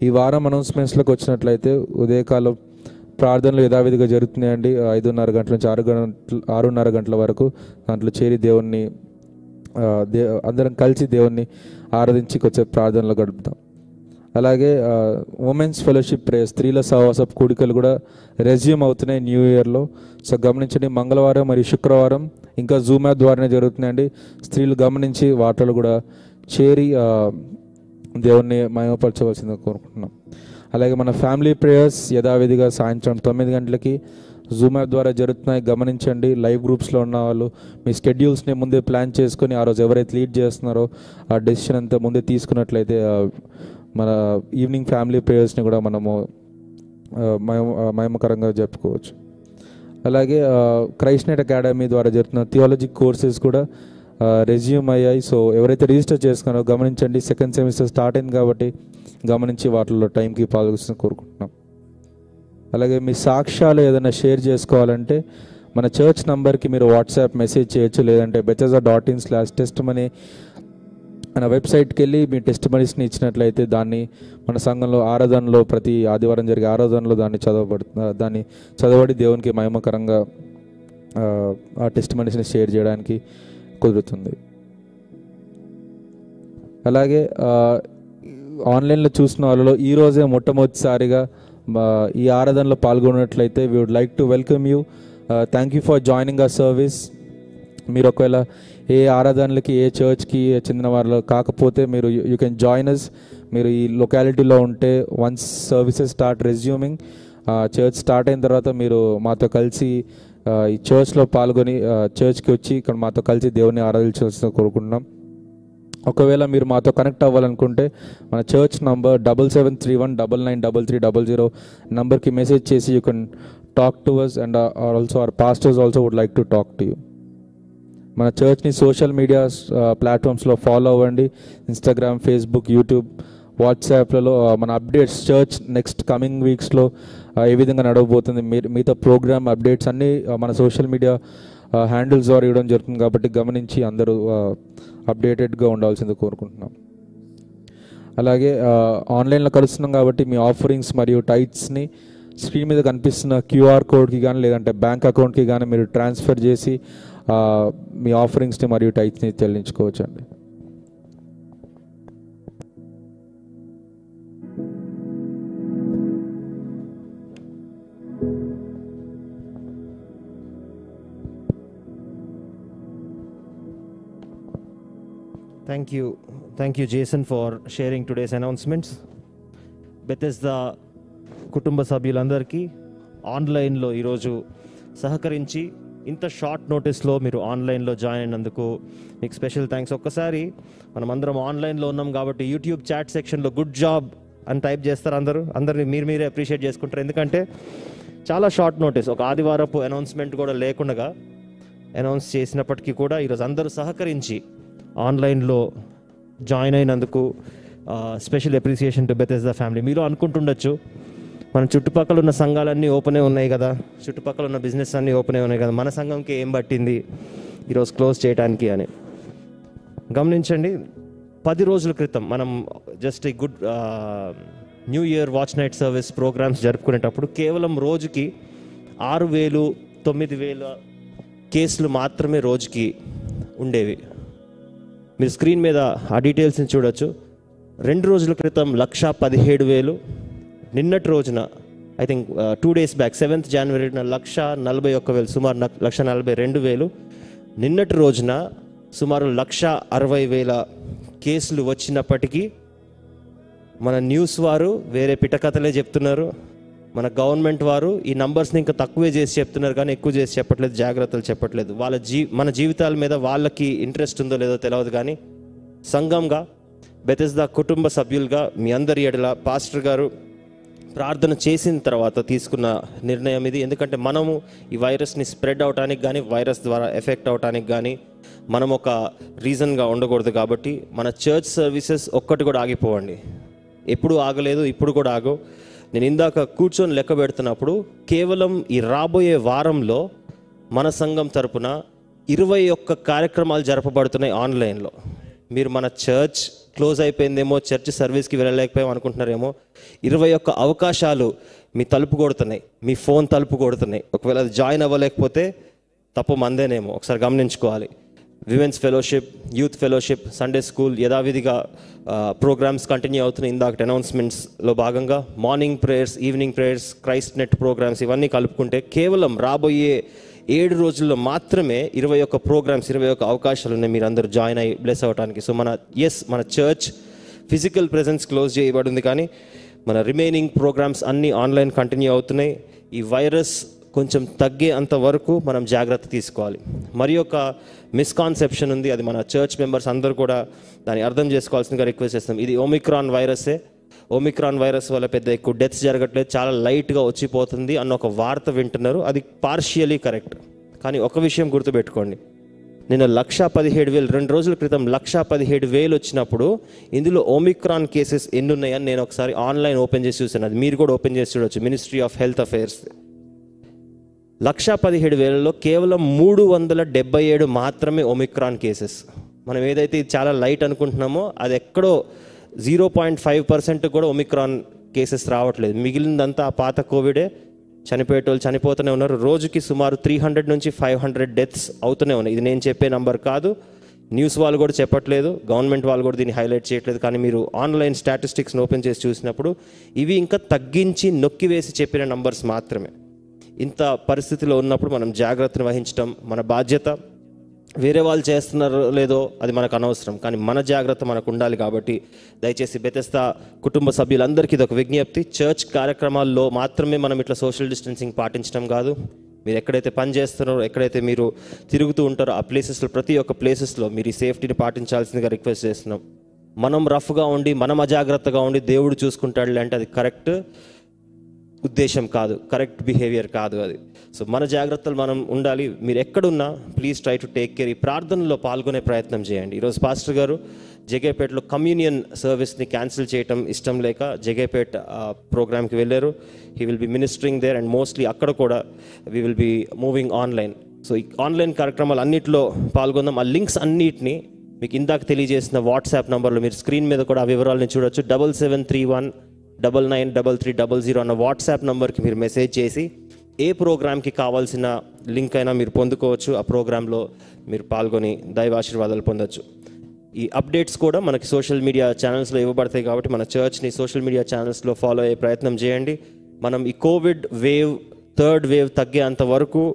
ఈ వారం అనౌన్స్మెంట్స్లోకి వచ్చినట్లయితే ఉదయకాలం ప్రార్థనలు యథావిధిగా జరుగుతున్నాయండి. ఐదున్నర గంటల నుంచి ఆరు గంటల ఆరున్నర గంటల వరకు దాంట్లో చేరి దేవుణ్ణి దే అందరం కలిసి దేవుణ్ణి ఆరాధించి కొంచెం ప్రార్థనలో గడుపుతాం. అలాగే ఉమెన్స్ ఫెలోషిప్ ప్రేయర్ స్త్రీల సహవాస కూడికలు కూడా రెజ్యూమ్ అవుతున్నాయి న్యూ ఇయర్లో సో గమనించండి మంగళవారం మరియు శుక్రవారం ఇంకా జూమ్ యాప్ ద్వారానే జరుగుతున్నాయండి. స్త్రీలు గమనించి వాటిలో కూడా చేరి దేవుణ్ణి మయమపరచవలసిందిగా కోరుకుంటున్నాం. అలాగే మన ఫ్యామిలీ ప్రేయర్స్ యథావిధిగా సాయంత్రం తొమ్మిది గంటలకి జూమ్ యాప్ ద్వారా జరుగుతున్నాయి. గమనించండి. లైవ్ గ్రూప్స్లో ఉన్న వాళ్ళు మీ స్కెడ్యూల్స్ని ముందే ప్లాన్ చేసుకొని ఆ రోజు ఎవరైతే లీడ్ చేస్తున్నారో ఆ డెసిషన్ అంతా ముందే తీసుకున్నట్లయితే మన ఈవినింగ్ ఫ్యామిలీ ప్రేయర్స్ని కూడా మనము మయమకరంగా మయం జరుపుకోవచ్చు. అలాగే క్రైస్ట్ అకాడమీ ద్వారా జరుగుతున్న థియాలజీ కోర్సెస్ కూడా రెజ్యూమ్ అయ్యాయి. సో ఎవరైతే రిజిస్టర్ చేసుకున్నారో గమనించండి. సెకండ్ సెమిస్టర్ స్టార్ట్ అయింది కాబట్టి గమనించి వాటిల్లో టైంకి పాల్గొని కోరుకుంటున్నాం. అలాగే మీ సాక్ష్యాలు ఏదైనా షేర్ చేసుకోవాలంటే మన చర్చ్ నంబర్కి మీరు వాట్సాప్ మెసేజ్ చేయొచ్చు లేదంటే బెచజా dot in slash test money మన వెబ్సైట్కి వెళ్ళి మీ టెస్ట్ మనీస్ని ఇచ్చినట్లయితే దాన్ని మన సంఘంలో ఆరాధనలో ప్రతి ఆదివారం జరిగే ఆరాధనలో దాన్ని చదవబడు దాన్ని చదవబడి దేవునికి మహిమకరంగా ఆ, టెస్ట్ మనీస్ని షేర్ చేయడానికి కుదురుతుంది. అలాగే ఆన్లైన్లో చూసిన వాళ్ళలో ఈరోజే మొట్టమొదటిసారిగా ఈ ఆరాధనలో పాల్గొన్నట్లయితే we would like to welcome you thank you for joining a service మీరు ఒకవేళ ఏ ఆరాధనలకి ఏ చర్చ్కి చెందిన వాళ్ళు కాకపోతే మీరు యూ కెన్ జాయిన్ అస్ మీరు ఈ లొకాలిటీలో ఉంటే once services start resuming church start అయిన తర్వాత మీరు మాతో కలిసి ఈ చర్చ్లో పాల్గొని చర్చ్కి వచ్చి ఇక్కడ మాతో కలిసి దేవుని ఆరాధించాల్సిన కోరుకుంటున్నాం. ఒకవేళ మీరు మాతో కనెక్ట్ అవ్వాలనుకుంటే మన church number double seven three one double nine double three double zero నంబర్కి మెసేజ్ చేసి you can talk to us and our also our pastors also would like to talk to you మన చర్చ్ని social media ప్లాట్ఫామ్స్లో follow అవ్వండి. Instagram Facebook YouTube వాట్సాప్లలో మన updates church next coming వీక్స్లో ఏ విధంగా నడవబోతుంది మీరు మిగతా ప్రోగ్రామ్ అప్డేట్స్ అన్నీ మన సోషల్ మీడియా హ్యాండిల్స్ ద్వారా ఇవ్వడం జరుగుతుంది కాబట్టి గమనించి అందరూ అప్డేటెడ్గా ఉండాల్సింది కోరుకుంటున్నాం. అలాగే ఆన్లైన్లో కలుస్తున్నాం కాబట్టి మీ ఆఫరింగ్స్ మరియు టైట్స్ని స్క్రీన్ మీద కనిపిస్తున్న క్యూఆర్ కోడ్కి కానీ లేదంటే బ్యాంక్ అకౌంట్కి కానీ మీరు ట్రాన్స్ఫర్ చేసి మీ ఆఫరింగ్స్ని మరియు టైట్స్ని చెల్లించుకోవచ్చండి Thank you. Thank you, Jason, for sharing today's announcements. Bethesda కుటుంబ సభ్యులందరికీ ఆన్లైన్లో ఈరోజు సహకరించి ఇంత షార్ట్ నోటీస్లో మీరు ఆన్లైన్లో జాయిన్ అయినందుకు మీకు స్పెషల్ థ్యాంక్స్ ఒక్కసారి మనం అందరం ఆన్లైన్లో ఉన్నాం కాబట్టి యూట్యూబ్ చాట్ సెక్షన్లో గుడ్ జాబ్ అని టైప్ చేస్తారు అందరూ అందరిని మీరు మీరే అప్రిషియేట్ చేసుకుంటారు ఎందుకంటే చాలా షార్ట్ నోటీస్ ఒక ఆదివారపు అనౌన్స్మెంట్ కూడా లేకుండా అనౌన్స్ చేసినప్పటికీ కూడా ఈరోజు అందరూ సహకరించి ఆన్లైన్లో జాయిన్ అయినందుకు special appreciation to Bethesda family. మీరు అనుకుంటుండొచ్చు మన చుట్టుపక్కల ఉన్న సంఘాలన్నీ ఓపెనే ఉన్నాయి కదా. చుట్టుపక్కల ఉన్న బిజినెస్ అన్నీ ఓపెనే ఉన్నాయి కదా. మన సంఘంకి ఏం పట్టింది? ఈరోజు క్లోజ్ చేయడానికి అని. గమనించండి పది రోజుల క్రితం మనం జస్ట్ ఈ good new year watch night service programs జరుపుకునేటప్పుడు కేవలం రోజుకి ఆరు వేలు తొమ్మిది వేల కేసులు మాత్రమే రోజుకి ఉండేవి. మీరు స్క్రీన్ మీద ఆ డీటెయిల్స్ని చూడొచ్చు. రెండు రోజుల క్రితం లక్ష పదిహేడు వేలు. నిన్నటి రోజున I think two days back seventh జనవరిన లక్ష నలభై ఒక్క వేలు సుమారు లక్ష నలభై రెండు వేలు. నిన్నటి రోజున సుమారు లక్ష అరవై వేల కేసులు వచ్చినప్పటికీ మన న్యూస్ వారు వేరే పిటకథలే చెప్తున్నారు. మన గవర్నమెంట్ వారు ఈ నంబర్స్ని ఇంకా తక్కువే చేసి చెప్తున్నారు కానీ ఎక్కువ చేసి చెప్పట్లేదు జాగ్రత్తలు చెప్పట్లేదు. వాళ్ళ జీ మన జీవితాల మీద వాళ్ళకి ఇంట్రెస్ట్ ఉందో లేదో తెలియదు కానీ సంఘంగా బెతెస్దా కుటుంబ సభ్యులుగా మీ అందరి ఎడల పాస్టర్ గారు ప్రార్థన చేసిన తర్వాత తీసుకున్న నిర్ణయం ఇది. ఎందుకంటే మనము ఈ వైరస్ని స్ప్రెడ్ అవటానికి కానీ వైరస్ ద్వారా ఎఫెక్ట్ అవటానికి కానీ మనం ఒక రీజన్గా ఉండకూడదు కాబట్టి మన చర్చ్ సర్వీసెస్ ఒక్కటి కూడా ఆగిపోవండి. ఎప్పుడు ఆగలేదు ఇప్పుడు కూడా ఆగవు నేను ఇందాక కూర్చొని లెక్క పెడుతున్నప్పుడు కేవలం ఈ రాబోయే వారంలో మన సంఘం తరపున ఇరవై ఒక్క కార్యక్రమాలు జరపబడుతున్నాయి ఆన్లైన్లో. మీరు మన చర్చ్ క్లోజ్ అయిపోయిందేమో చర్చ్ సర్వీస్కి వెళ్ళలేకపోయాం అనుకుంటున్నారేమో ఇరవై ఒక్క అవకాశాలు మీ తలుపు కొడుతున్నాయి మీ ఫోన్ తలుపు కొడుతున్నాయి. ఒకవేళ అది జాయిన్ అవ్వలేకపోతే తప్పు మందేనేమో. ఒకసారి గమనించుకోవాలి. Women's fellowship youth fellowship Sunday school యథావిధిగా ప్రోగ్రామ్స్ కంటిన్యూ అవుతున్నాయి. ఇందాక అనౌన్స్మెంట్స్లో భాగంగా morning prayers evening prayers Christ net programs ఇవన్నీ కలుపుకుంటే కేవలం రాబోయే ఏడు రోజుల్లో మాత్రమే ఇరవై ఒక్క ప్రోగ్రామ్స్ ఇరవై ఒక్క అవకాశాలు ఉన్నాయి. మీరు అందరూ జాయిన్ అయ్యి బ్లెస్ అవ్వడానికి సో మన ఎస్ మన చర్చ్ ఫిజికల్ ప్రెజెన్స్ క్లోజ్ చేయబడింది కానీ మన రిమైనింగ్ ప్రోగ్రామ్స్ అన్నీ ఆన్లైన్ కంటిన్యూ అవుతున్నాయి. ఈ వైరస్ కొంచెం తగ్గే అంత వరకు మనం జాగ్రత్త తీసుకోవాలి. మరి ఒక మిస్కాన్సెప్షన్ ఉంది. అది మన చర్చ్ మెంబర్స్ అందరూ కూడా దాన్ని అర్థం చేసుకోవాల్సిందిగా రిక్వెస్ట్ చేస్తాం ఇది ఒమిక్రాన్ వైరసే ఒమిక్రాన్ వైరస్ వల్ల పెద్ద ఎక్కువ డెత్స్ జరగట్లేదు. చాలా లైట్గా వచ్చిపోతుంది అన్న ఒక వార్త వింటున్నారు. అది పార్షియలీ కరెక్ట్ కానీ ఒక విషయం గుర్తుపెట్టుకోండి. నేను లక్ష పదిహేడు వేలు రెండు రోజుల క్రితం లక్ష పదిహేడు వేలు వచ్చినప్పుడు ఇందులో ఒమిక్రాన్ కేసెస్ ఎన్ని ఉన్నాయని నేను ఒకసారి ఆన్లైన్ ఓపెన్ చేసి చూసాను అది మీరు కూడా ఓపెన్ చేసి చూడొచ్చు. Ministry of health affairs lakh పదిహేడు వేలలో కేవలం మూడు వందల డెబ్బై ఏడు మాత్రమే ఒమిక్రాన్ కేసెస్. మనం ఏదైతే ఇది చాలా లైట్ అనుకుంటున్నామో అది ఎక్కడో జీరో పాయింట్ ఫైవ్ పర్సెంట్ కూడా ఒమిక్రాన్ కేసెస్ రావట్లేదు. మిగిలిందంతా ఆ పాత కోవిడే. చనిపోయేటోళ్ళు చనిపోతూనే ఉన్నారు. రోజుకి సుమారు త్రీ హండ్రెడ్ నుంచి ఫైవ్ హండ్రెడ్ డెత్స్ అవుతూనే ఉన్నాయి. ఇది నేను చెప్పే నంబర్ కాదు. న్యూస్ వాళ్ళు కూడా చెప్పట్లేదు. గవర్నమెంట్ వాళ్ళు కూడా దీన్ని హైలైట్ చేయట్లేదు. కానీ మీరు ఆన్లైన్ స్టాటిస్టిక్స్ని ఓపెన్ చేసి చూసినప్పుడు ఇవి ఇంకా తగ్గించి నొక్కివేసి చెప్పిన నంబర్స్ మాత్రమే. ఇంత పరిస్థితిలో ఉన్నప్పుడు మనం జాగ్రత్తను వహించడం మన బాధ్యత వేరే వాళ్ళు చేస్తున్నారో లేదో అది మనకు అనవసరం. కానీ మన జాగ్రత్త మనకు ఉండాలి కాబట్టి దయచేసి బెతెస్తా కుటుంబ సభ్యులందరికీ ఇది ఒక విజ్ఞప్తి. చర్చ్ కార్యక్రమాల్లో మాత్రమే మనం ఇట్లా సోషల్ డిస్టెన్సింగ్ పాటించడం కాదు. మీరు ఎక్కడైతే పని చేస్తున్నారో ఎక్కడైతే మీరు తిరుగుతూ ఉంటారో ఆ ప్లేసెస్లో ప్రతి ఒక్క ప్లేసెస్లో మీరు ఈ సేఫ్టీని పాటించాల్సిందిగా రిక్వెస్ట్ చేస్తున్నాం. మనం రఫ్గా ఉండి మనం అజాగ్రత్తగా ఉండి దేవుడు చూసుకుంటాడులే అంటే అది కరెక్ట్ ఉద్దేశం కాదు కరెక్ట్ బిహేవియర్ కాదు అది. సో మన జాగ్రత్తలు మనం ఉండాలి. మీరు ఎక్కడున్నా please try to take care ఈ ప్రార్థనలో పాల్గొనే ప్రయత్నం చేయండి. ఈరోజు పాస్టర్ గారు జగేపేటలో కమ్యూనియన్ సర్వీస్ని క్యాన్సిల్ చేయటం ఇష్టం లేక జగేపేట్ ప్రోగ్రామ్కి వెళ్ళారు. He will be ministering there and mostly అక్కడ కూడా we will be moving online so ఈ ఆన్లైన్ కార్యక్రమాలు అన్నింటిలో పాల్గొందాం. ఆ లింక్స్ అన్నిటిని మీకు ఇందాక తెలియజేసిన వాట్సాప్ నంబర్లో మీరు స్క్రీన్ మీద కూడా ఆ వివరాలను చూడొచ్చు. Double seven three one double nine double three double zero అన్న వాట్సాప్ నంబర్కి మీరు మెసేజ్ చేసి ఏ ప్రోగ్రామ్కి కావాల్సిన లింక్ అయినా మీరు పొందుకోవచ్చు. ఆ ప్రోగ్రాంలో మీరు పాల్గొని దైవాశీర్వాదాలు పొందొచ్చు. ఈ అప్డేట్స్ కూడా మనకి సోషల్ మీడియా ఛానల్స్లో ఇవ్వబడతాయి కాబట్టి మన చర్చ్ని సోషల్ మీడియా ఛానల్స్లో ఫాలో అయ్యే ప్రయత్నం చేయండి. మనం ఈ కోవిడ్ వేవ్ థర్డ్ వేవ్ తగ్గేంత వరకు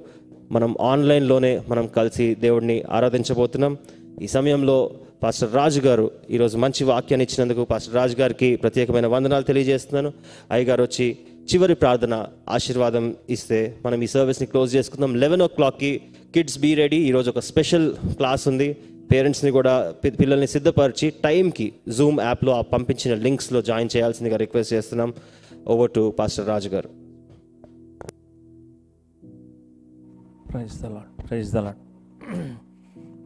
మనం ఆన్లైన్లోనే మనం కలిసి దేవుడిని ఆరాధించబోతున్నాం. ఈ సమయంలో పాస్టర్ రాజు గారు ఈరోజు మంచి వాక్యాన్ని ఇచ్చినందుకు పాస్టర్ రాజు గారికి ప్రత్యేకమైన వందనాలు తెలియజేస్తున్నాను. అయ్యగారు వచ్చి చివరి ప్రార్థన ఆశీర్వాదం ఇస్తే మనం ఈ సర్వీస్ని క్లోజ్ చేసుకుందాం. లెవెన్ ఓ క్లాక్కి కిడ్స్ బీ రెడీ. ఈరోజు ఒక స్పెషల్ క్లాస్ ఉంది. పేరెంట్స్ని కూడా పి- పిల్లల్ని సిద్ధపరిచి టైంకి జూమ్ యాప్లో ఆ పంపించిన లింక్స్లో జాయిన్ చేయాల్సిందిగా రిక్వెస్ట్ చేస్తున్నాం. ఓవర్ టు పాస్టర్ రాజు గారు. Praise the lord praise the lord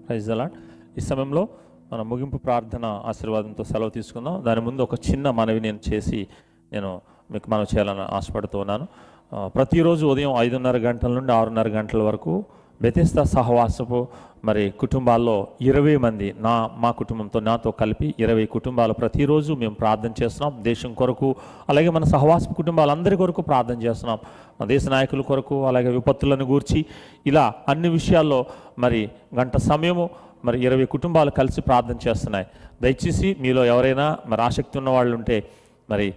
praise the lord ఈ సమయంలో మన ముగింపు ప్రార్థన ఆశీర్వాదంతో సెలవు తీసుకుందాం. దాని ముందు ఒక చిన్న మనవి నేను చేసి నేను మీకు మనం చేయాలని ఆశపడుతూ ఉన్నాను. ప్రతిరోజు ఉదయం ఐదున్నర గంటల నుండి ఆరున్నర గంటల వరకు బెతెస్తా సహవాసపు మరి కుటుంబాల్లో ఇరవై మంది నా మా కుటుంబంతో నాతో కలిపి ఇరవై కుటుంబాలు ప్రతిరోజు మేము ప్రార్థన చేస్తున్నాం. దేశం కొరకు అలాగే మన సహవాసపు కుటుంబాలందరి కొరకు ప్రార్థన చేస్తున్నాం. మన దేశ నాయకుల కొరకు అలాగే విపత్తులను గూర్చి ఇలా అన్ని విషయాల్లో మరి గంట సమయము మరి ఇరవై కుటుంబాలు కలిసి ప్రార్థన చేస్తున్నాయి. దయచేసి మీలో ఎవరైనా మరి ఆసక్తి ఉన్న వాళ్ళు ఉంటే మరి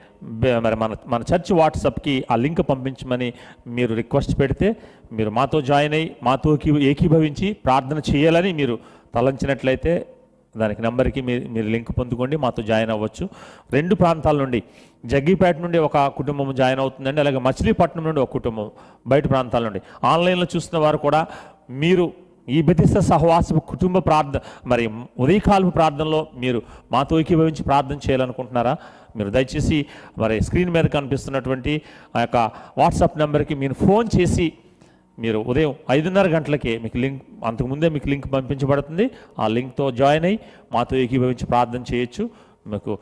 మరి మన మన చర్చ్ వాట్సాప్కి ఆ లింక్ పంపించమని మీరు రిక్వెస్ట్ పెడితే మీరు మాతో జాయిన్ అయ్యి మాతో ఏకీభవించి ప్రార్థన చేయాలని మీరు తలంచినట్లయితే దానికి నెంబర్కి మీరు మీరు లింక్ పొందుకోండి మాతో జాయిన్ అవ్వచ్చు. రెండు ప్రాంతాల నుండి జగ్గిపేట నుండి ఒక కుటుంబం జాయిన్ అవుతుందండి అలాగే మచిలీపట్నం నుండి ఒక కుటుంబం బయట ప్రాంతాల నుండి. ఆన్లైన్లో చూస్తున్న వారు కూడా మీరు ఈ బెతిస్త సహవాసపు కుటుంబ ప్రార్థన మరి ఉదయకాలపు ప్రార్థనలో మీరు మాతో ఏకీభవించి ప్రార్థన చేయాలనుకుంటున్నారా? మీరు దయచేసి మరి స్క్రీన్ మీద కనిపిస్తున్నటువంటి ఆ యొక్క వాట్సాప్ నెంబర్కి మీరు ఫోన్ చేసి మీరు ఉదయం ఐదున్నర గంటలకే మీకు లింక్ అంతకుముందే మీకు లింక్ పంపించబడుతుంది. ఆ లింక్తో జాయిన్ అయ్యి మాతో ఏకీభవించి ప్రార్థన చేయొచ్చు. మీకు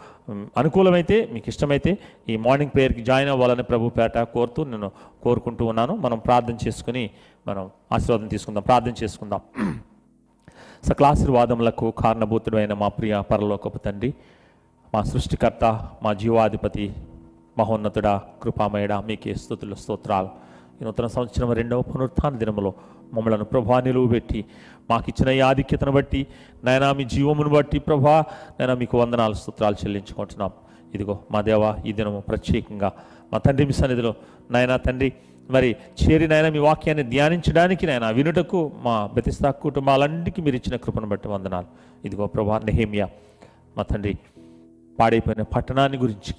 అనుకూలమైతే మీకు ఇష్టమైతే ఈ మార్నింగ్ ప్రేయర్కి జాయిన్ అవ్వాలని ప్రభు పేట కోరుతూ నేను కోరుకుంటూ ఉన్నాను. మనం ప్రార్థన చేసుకుని మనం ఆశీర్వాదం తీసుకుందాం. ప్రార్థన చేసుకుందాం. [clears throat] సకలాశీర్వాదములకు ఆశీర్వాదములకు కారణభూతుడైన మా ప్రియ పరలోకపు తండ్రి మా సృష్టికర్త మా జీవాధిపతి మహోన్నతుడ కృపామయుడా మీకే స్థుతులు స్తోత్రాలు. ఈ నూతన సంవత్సరం రెండవ పునరుత్థాన దినములో మమ్మలను ప్రభా నిలువు పెట్టి మాకు ఇచ్చిన ఈ ఆధిక్యతను బట్టి నాయన మీ జీవమును బట్టి ప్రభా నైనా మీకు వందనాలు స్తోత్రాలు చెల్లించుకుంటున్నాం. ఇదిగో మా దేవ ఈ దినము ప్రత్యేకంగా మా తండ్రి మీ సన్నిధిలో నాయనా తండ్రి మరి చేరి నాయన మీ వాక్యాన్ని ధ్యానించడానికి నాయన వినుటకు మా బతిస్తా కుటుంబాలన్నిటికీ మీరు ఇచ్చిన కృపను బట్టి వందనాలు. ఇదిగో ప్రభా నెహేమియా మా తండ్రి పాడైపోయిన పట్టణాన్ని గురించి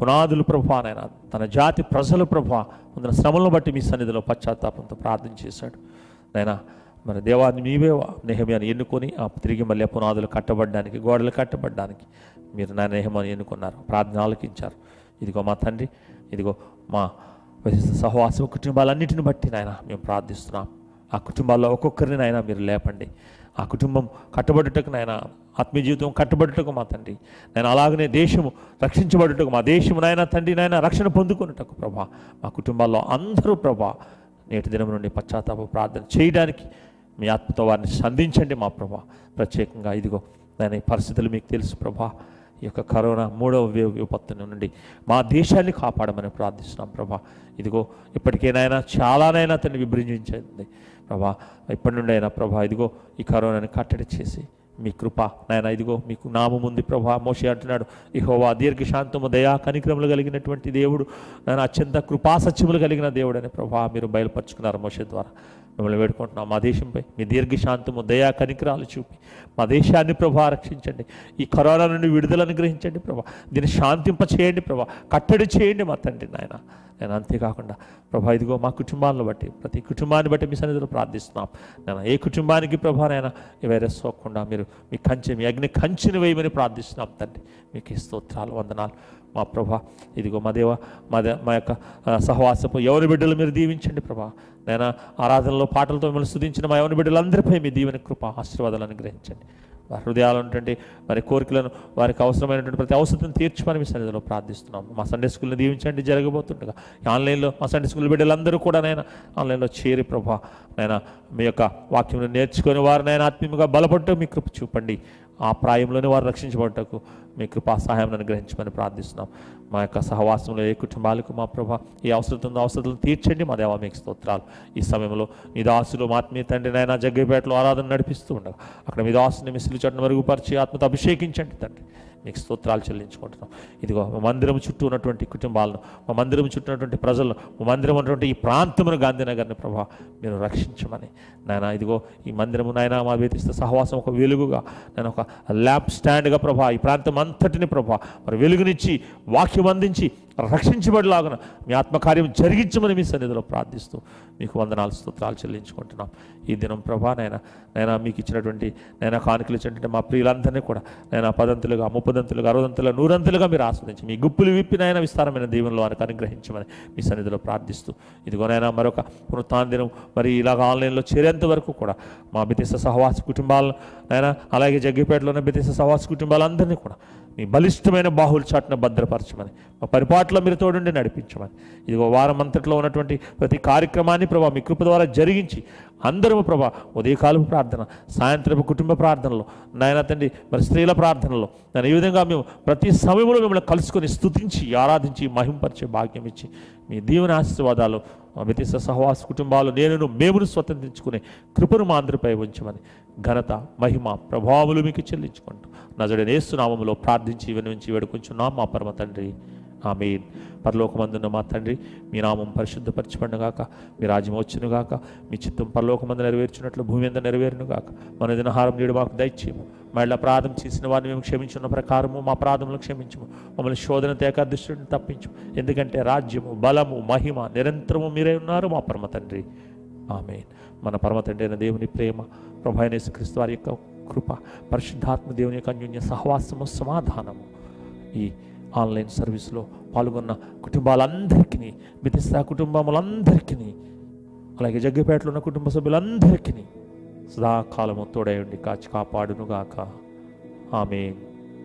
పునాదులు ప్రభా నాయన తన జాతి ప్రజల ప్రభా పొందిన శ్రమలను బట్టి మీ సన్నిధిలో పశ్చాత్తాపంతో ప్రార్థన చేశాడు. నాయనా మరి దేవాన్ని మీవే నెహమియాని ఎన్నుకొని ఆ తిరిగి మళ్ళీ పునాదులు కట్టబడడానికి గోడలు కట్టబడడానికి మీరు నా నెహమాన్ని ఎన్నుకున్నారు ప్రార్థన ఆలకించారు. ఇదిగో మా తండ్రి ఇదిగో మా విశిష్ట సహవాసం కుటుంబాలన్నిటిని బట్టి నాయన మేము ప్రార్థిస్తున్నాం. ఆ కుటుంబాల్లో ఒక్కొక్కరిని నాయన మీరు లేపండి. ఆ కుటుంబం కట్టబడుటకు నాయన ఆత్మీయ జీవితం కట్టబడుటకు మా తండ్రి. నేను అలాగనే దేశము రక్షించబడుటకు మా దేశము నాయన తండ్రి నాయన రక్షణ పొందుకున్నటకు ప్రభా. మా కుటుంబాల్లో అందరూ ప్రభా నేటి దినం నుండి పశ్చాత్తాప ప్రార్థన చేయడానికి మీ ఆత్మతో వారిని సంధించండి మా ప్రభా. ప్రత్యేకంగా ఇదిగో దాని పరిస్థితులు మీకు తెలుసు ప్రభా. ఈ యొక్క కరోనా మూడవ వేవ్ విపత్తు నుండి మా దేశాన్ని కాపాడమని ప్రార్థిస్తున్నాం ప్రభా. ఇదిగో ఇప్పటికేనైనా చాలానైనా తను విభజించింది ప్రభా. ఇప్పటి నుండి అయినా ప్రభా ఇదిగో ఈ కరోనాని కట్టడి చేసి మీ కృప నాయన ఇదిగో మీకు నామం ఉంది ప్రభా. మోషి అంటున్నాడు ఇహోవా దీర్ఘశాంతము దయా కనిక్రములు కలిగినటువంటి దేవుడు నేను అత్యంత కృపాసత్యములు కలిగిన దేవుడు అని ప్రభా మీరు బయలుపరుచుకున్నారు మోషే ద్వారా. మిమ్మల్ని వేడుకుంటున్నాం. మా దేశంపై మీ దీర్ఘశాంతము దయా కనికరాలు చూపి మా దేశాన్ని ప్రభా రక్షించండి. ఈ కరోనా నుండి విడుదల అనుగ్రహించండి ప్రభా. దీన్ని శాంతింప చేయండి ప్రభా. కట్టడి చేయండి మా తండ్రి నాయన. నేను అంతేకాకుండా ప్రభా ఇదిగో మా కుటుంబాలను బట్టి ప్రతి కుటుంబాన్ని బట్టి మీ సన్నిధిలో ప్రార్థిస్తున్నాం. నేను ఏ కుటుంబానికి ప్రభా నాయన ఈ వైరస్ సోకుండా మీరు మీ కంచె మీ అగ్ని కంచెని వేయమని ప్రార్థిస్తున్నాం తండ్రి. మీకు ఈ స్తోత్రాలు వందనాలు. మా ప్రభా ఇదిగో మా దేవ మా దే మా యొక్క సహవాసపు ఎవరి బిడ్డలు మీరు దీవించండి ప్రభా. నేను ఆరాధనలో పాటలతో మిమ్మల్ని స్థుతించిన మా ఎవరి బిడ్డలందరిపై మీ దీవెన కృప ఆశీర్వాదాలు అనుగ్రహించండి. వారి హృదయాలు ఉన్నటువంటి వారి కోరికలను వారికి అవసరమైనటువంటి ప్రతి అవసరం తీర్చమని మీ సన్నిధిలో ప్రార్థిస్తున్నాం. మా సండే స్కూల్ని దీవించండి జరగబోతుండగా. ఆన్లైన్లో మా సండే స్కూల్ బిడ్డలందరూ కూడా నైనా ఆన్లైన్లో చేరి ప్రభా నైనా మీ యొక్క వాక్యం నేర్చుకుని వారినైనా ఆత్మీయంగా బలపడ్డ మీ కృప చూపండి. ఆ ప్రాయంలోనే వారు రక్షించబడటకు మీ కృపా సహాయం అనుగ్రహించమని ప్రార్థిస్తున్నాం. మా యొక్క సహవాసంలో ఏ కుటుంబాలకు మా ప్రభా ఏ అవసరం ఉందో అవసరాలను తీర్చండి. మా దేవా మీకు స్తోత్రాలు. ఈ సమయంలో మీ దాసులు మా ఆత్మీయ తండ్రి నాయన జగ్గేపేటలో ఆరాధన నడిపిస్తూ ఉండగా అక్కడ మీ దాసుని మిసిలి చోట్ల మరుగుపరిచి ఆత్మతో అభిషేకించండి తండ్రి. మీకు స్తోత్రాలు చెల్లించుకుంటున్నాం. ఇదిగో మా మందిరం చుట్టూ ఉన్నటువంటి కుటుంబాలను మా మందిరం చుట్టూ ఉన్నటువంటి ప్రజలను మా మందిరం ఉన్నటువంటి ఈ ప్రాంతమును గాంధీనగర్ని ప్రభా మీరు రక్షించమని. నాయన ఇదిగో ఈ మందిరము నాయన మా వేతిస్తే సహవాసం ఒక వెలుగుగా నేను ఒక ల్యాబ్ స్టాండ్గా ప్రభా ఈ ప్రాంతం అంతటిని ప్రభా మరి వెలుగునిచ్చి వాక్యం అందించి రక్షించబడిలాగున మీ ఆత్మకార్యం జరిగించమని మీ సన్నిధిలో ప్రార్థిస్తూ మీకు వందనాలు స్తోత్రాలు చెల్లించుకుంటున్నాం. ఈ దినం ప్రభా నైనా నైనా మీకు ఇచ్చినటువంటి నైనా కానుకలు ఇచ్చినటువంటి మా ప్రియులందరినీ కూడా నైనా పదంతులుగా ముప్పదంతులుగా అరవదంతులుగా నూరంతులుగా మీరు ఆస్వాదించి మీ గుప్పులు విప్పినైనా విస్తారమైన దీవెనలో వారికి అనుగ్రహించమని మీ సన్నిధిలో ప్రార్థిస్తూ ఇదిగోనైనా మరొక పునరుత్థాన దినం మరి ఇలాగ ఆన్లైన్లో చేరేంత వరకు కూడా మా బితిస సహవాస కుటుంబాలను నైనా అలాగే జగ్గిపేటలో ఉన్న బితిస సహవాస కుటుంబాలందరినీ కూడా మీ బలిష్టమైన బాహుల చాటున భద్రపరచమని. మా పరిపాట్లో మీరు తోడుండి నడిపించమని. ఇదిగో వారం అంతట్లో ఉన్నటువంటి ప్రతి కార్యక్రమాన్ని ప్రభా మీ కృప ద్వారా జరిగించి అందరము ప్రభా ఉదయకాలపు ప్రార్థన సాయంత్రపు కుటుంబ ప్రార్థనలో నాయన తండ్రి మరి స్త్రీల ప్రార్థనలో నేను ఈ విధంగా మేము ప్రతి సమయంలో మిమ్మల్ని కలుసుకొని స్థుతించి ఆరాధించి మహింపరిచే భాగ్యం ఇచ్చి మీ దీవెన ఆశీర్వాదాలు మా వ్యతిస్త సహవాస కుటుంబాలు నేను మేమును స్వతంత్రించుకునే కృపను మా అందరిపై ఉంచమని. ఘనత మహిమ ప్రభావములు మీకు చెల్లించుకుంటూ నజడని ఏసునామములో ప్రార్థించి వినుంచి వేడుకుంటున్నాం మా పరమ తండ్రి ఆమె పరలోకమందున్న మా తండ్రి మీ నామం పరిశుద్ధపరచబడినగాక మీ రాజ్యం వచ్చునుగాక మీ చిత్తం పరలోకమందు నెరవేర్చినట్లు భూమి మీద నెరవేరునుగాక మన దినహారం నేడు మాకు దయచేయము. మళ్ళీ అపరాధం చేసిన వారిని మేము క్షమించున్న ప్రకారము మా అపరాధములు క్షమించము. మమ్మల్ని శోధన తేక దృష్టిని తప్పించు ఎందుకంటే రాజ్యము బలము మహిమ నిరంతరము మీరే ఉన్నారు మా పరమ తండ్రి. ఆమె మన పరమ తండ్రి అయిన దేవుని ప్రేమ ప్రభాయనేసు క్రీస్తు వారి యొక్క కృప పరిశుద్ధాత్మ దేవుని యొక్క అన్యోన్య సహవాసము సమాధానము ఈ ఆన్లైన్ సర్వీస్లో పాల్గొన్న కుటుంబాలందరికీ బితిస్తా కుటుంబములందరికీ అలాగే జగ్గిపేటలో ఉన్న కుటుంబ సభ్యులందరికీ సదాకాలము తోడై ఉండి కాచి కాపాడునుగాక. ఆమె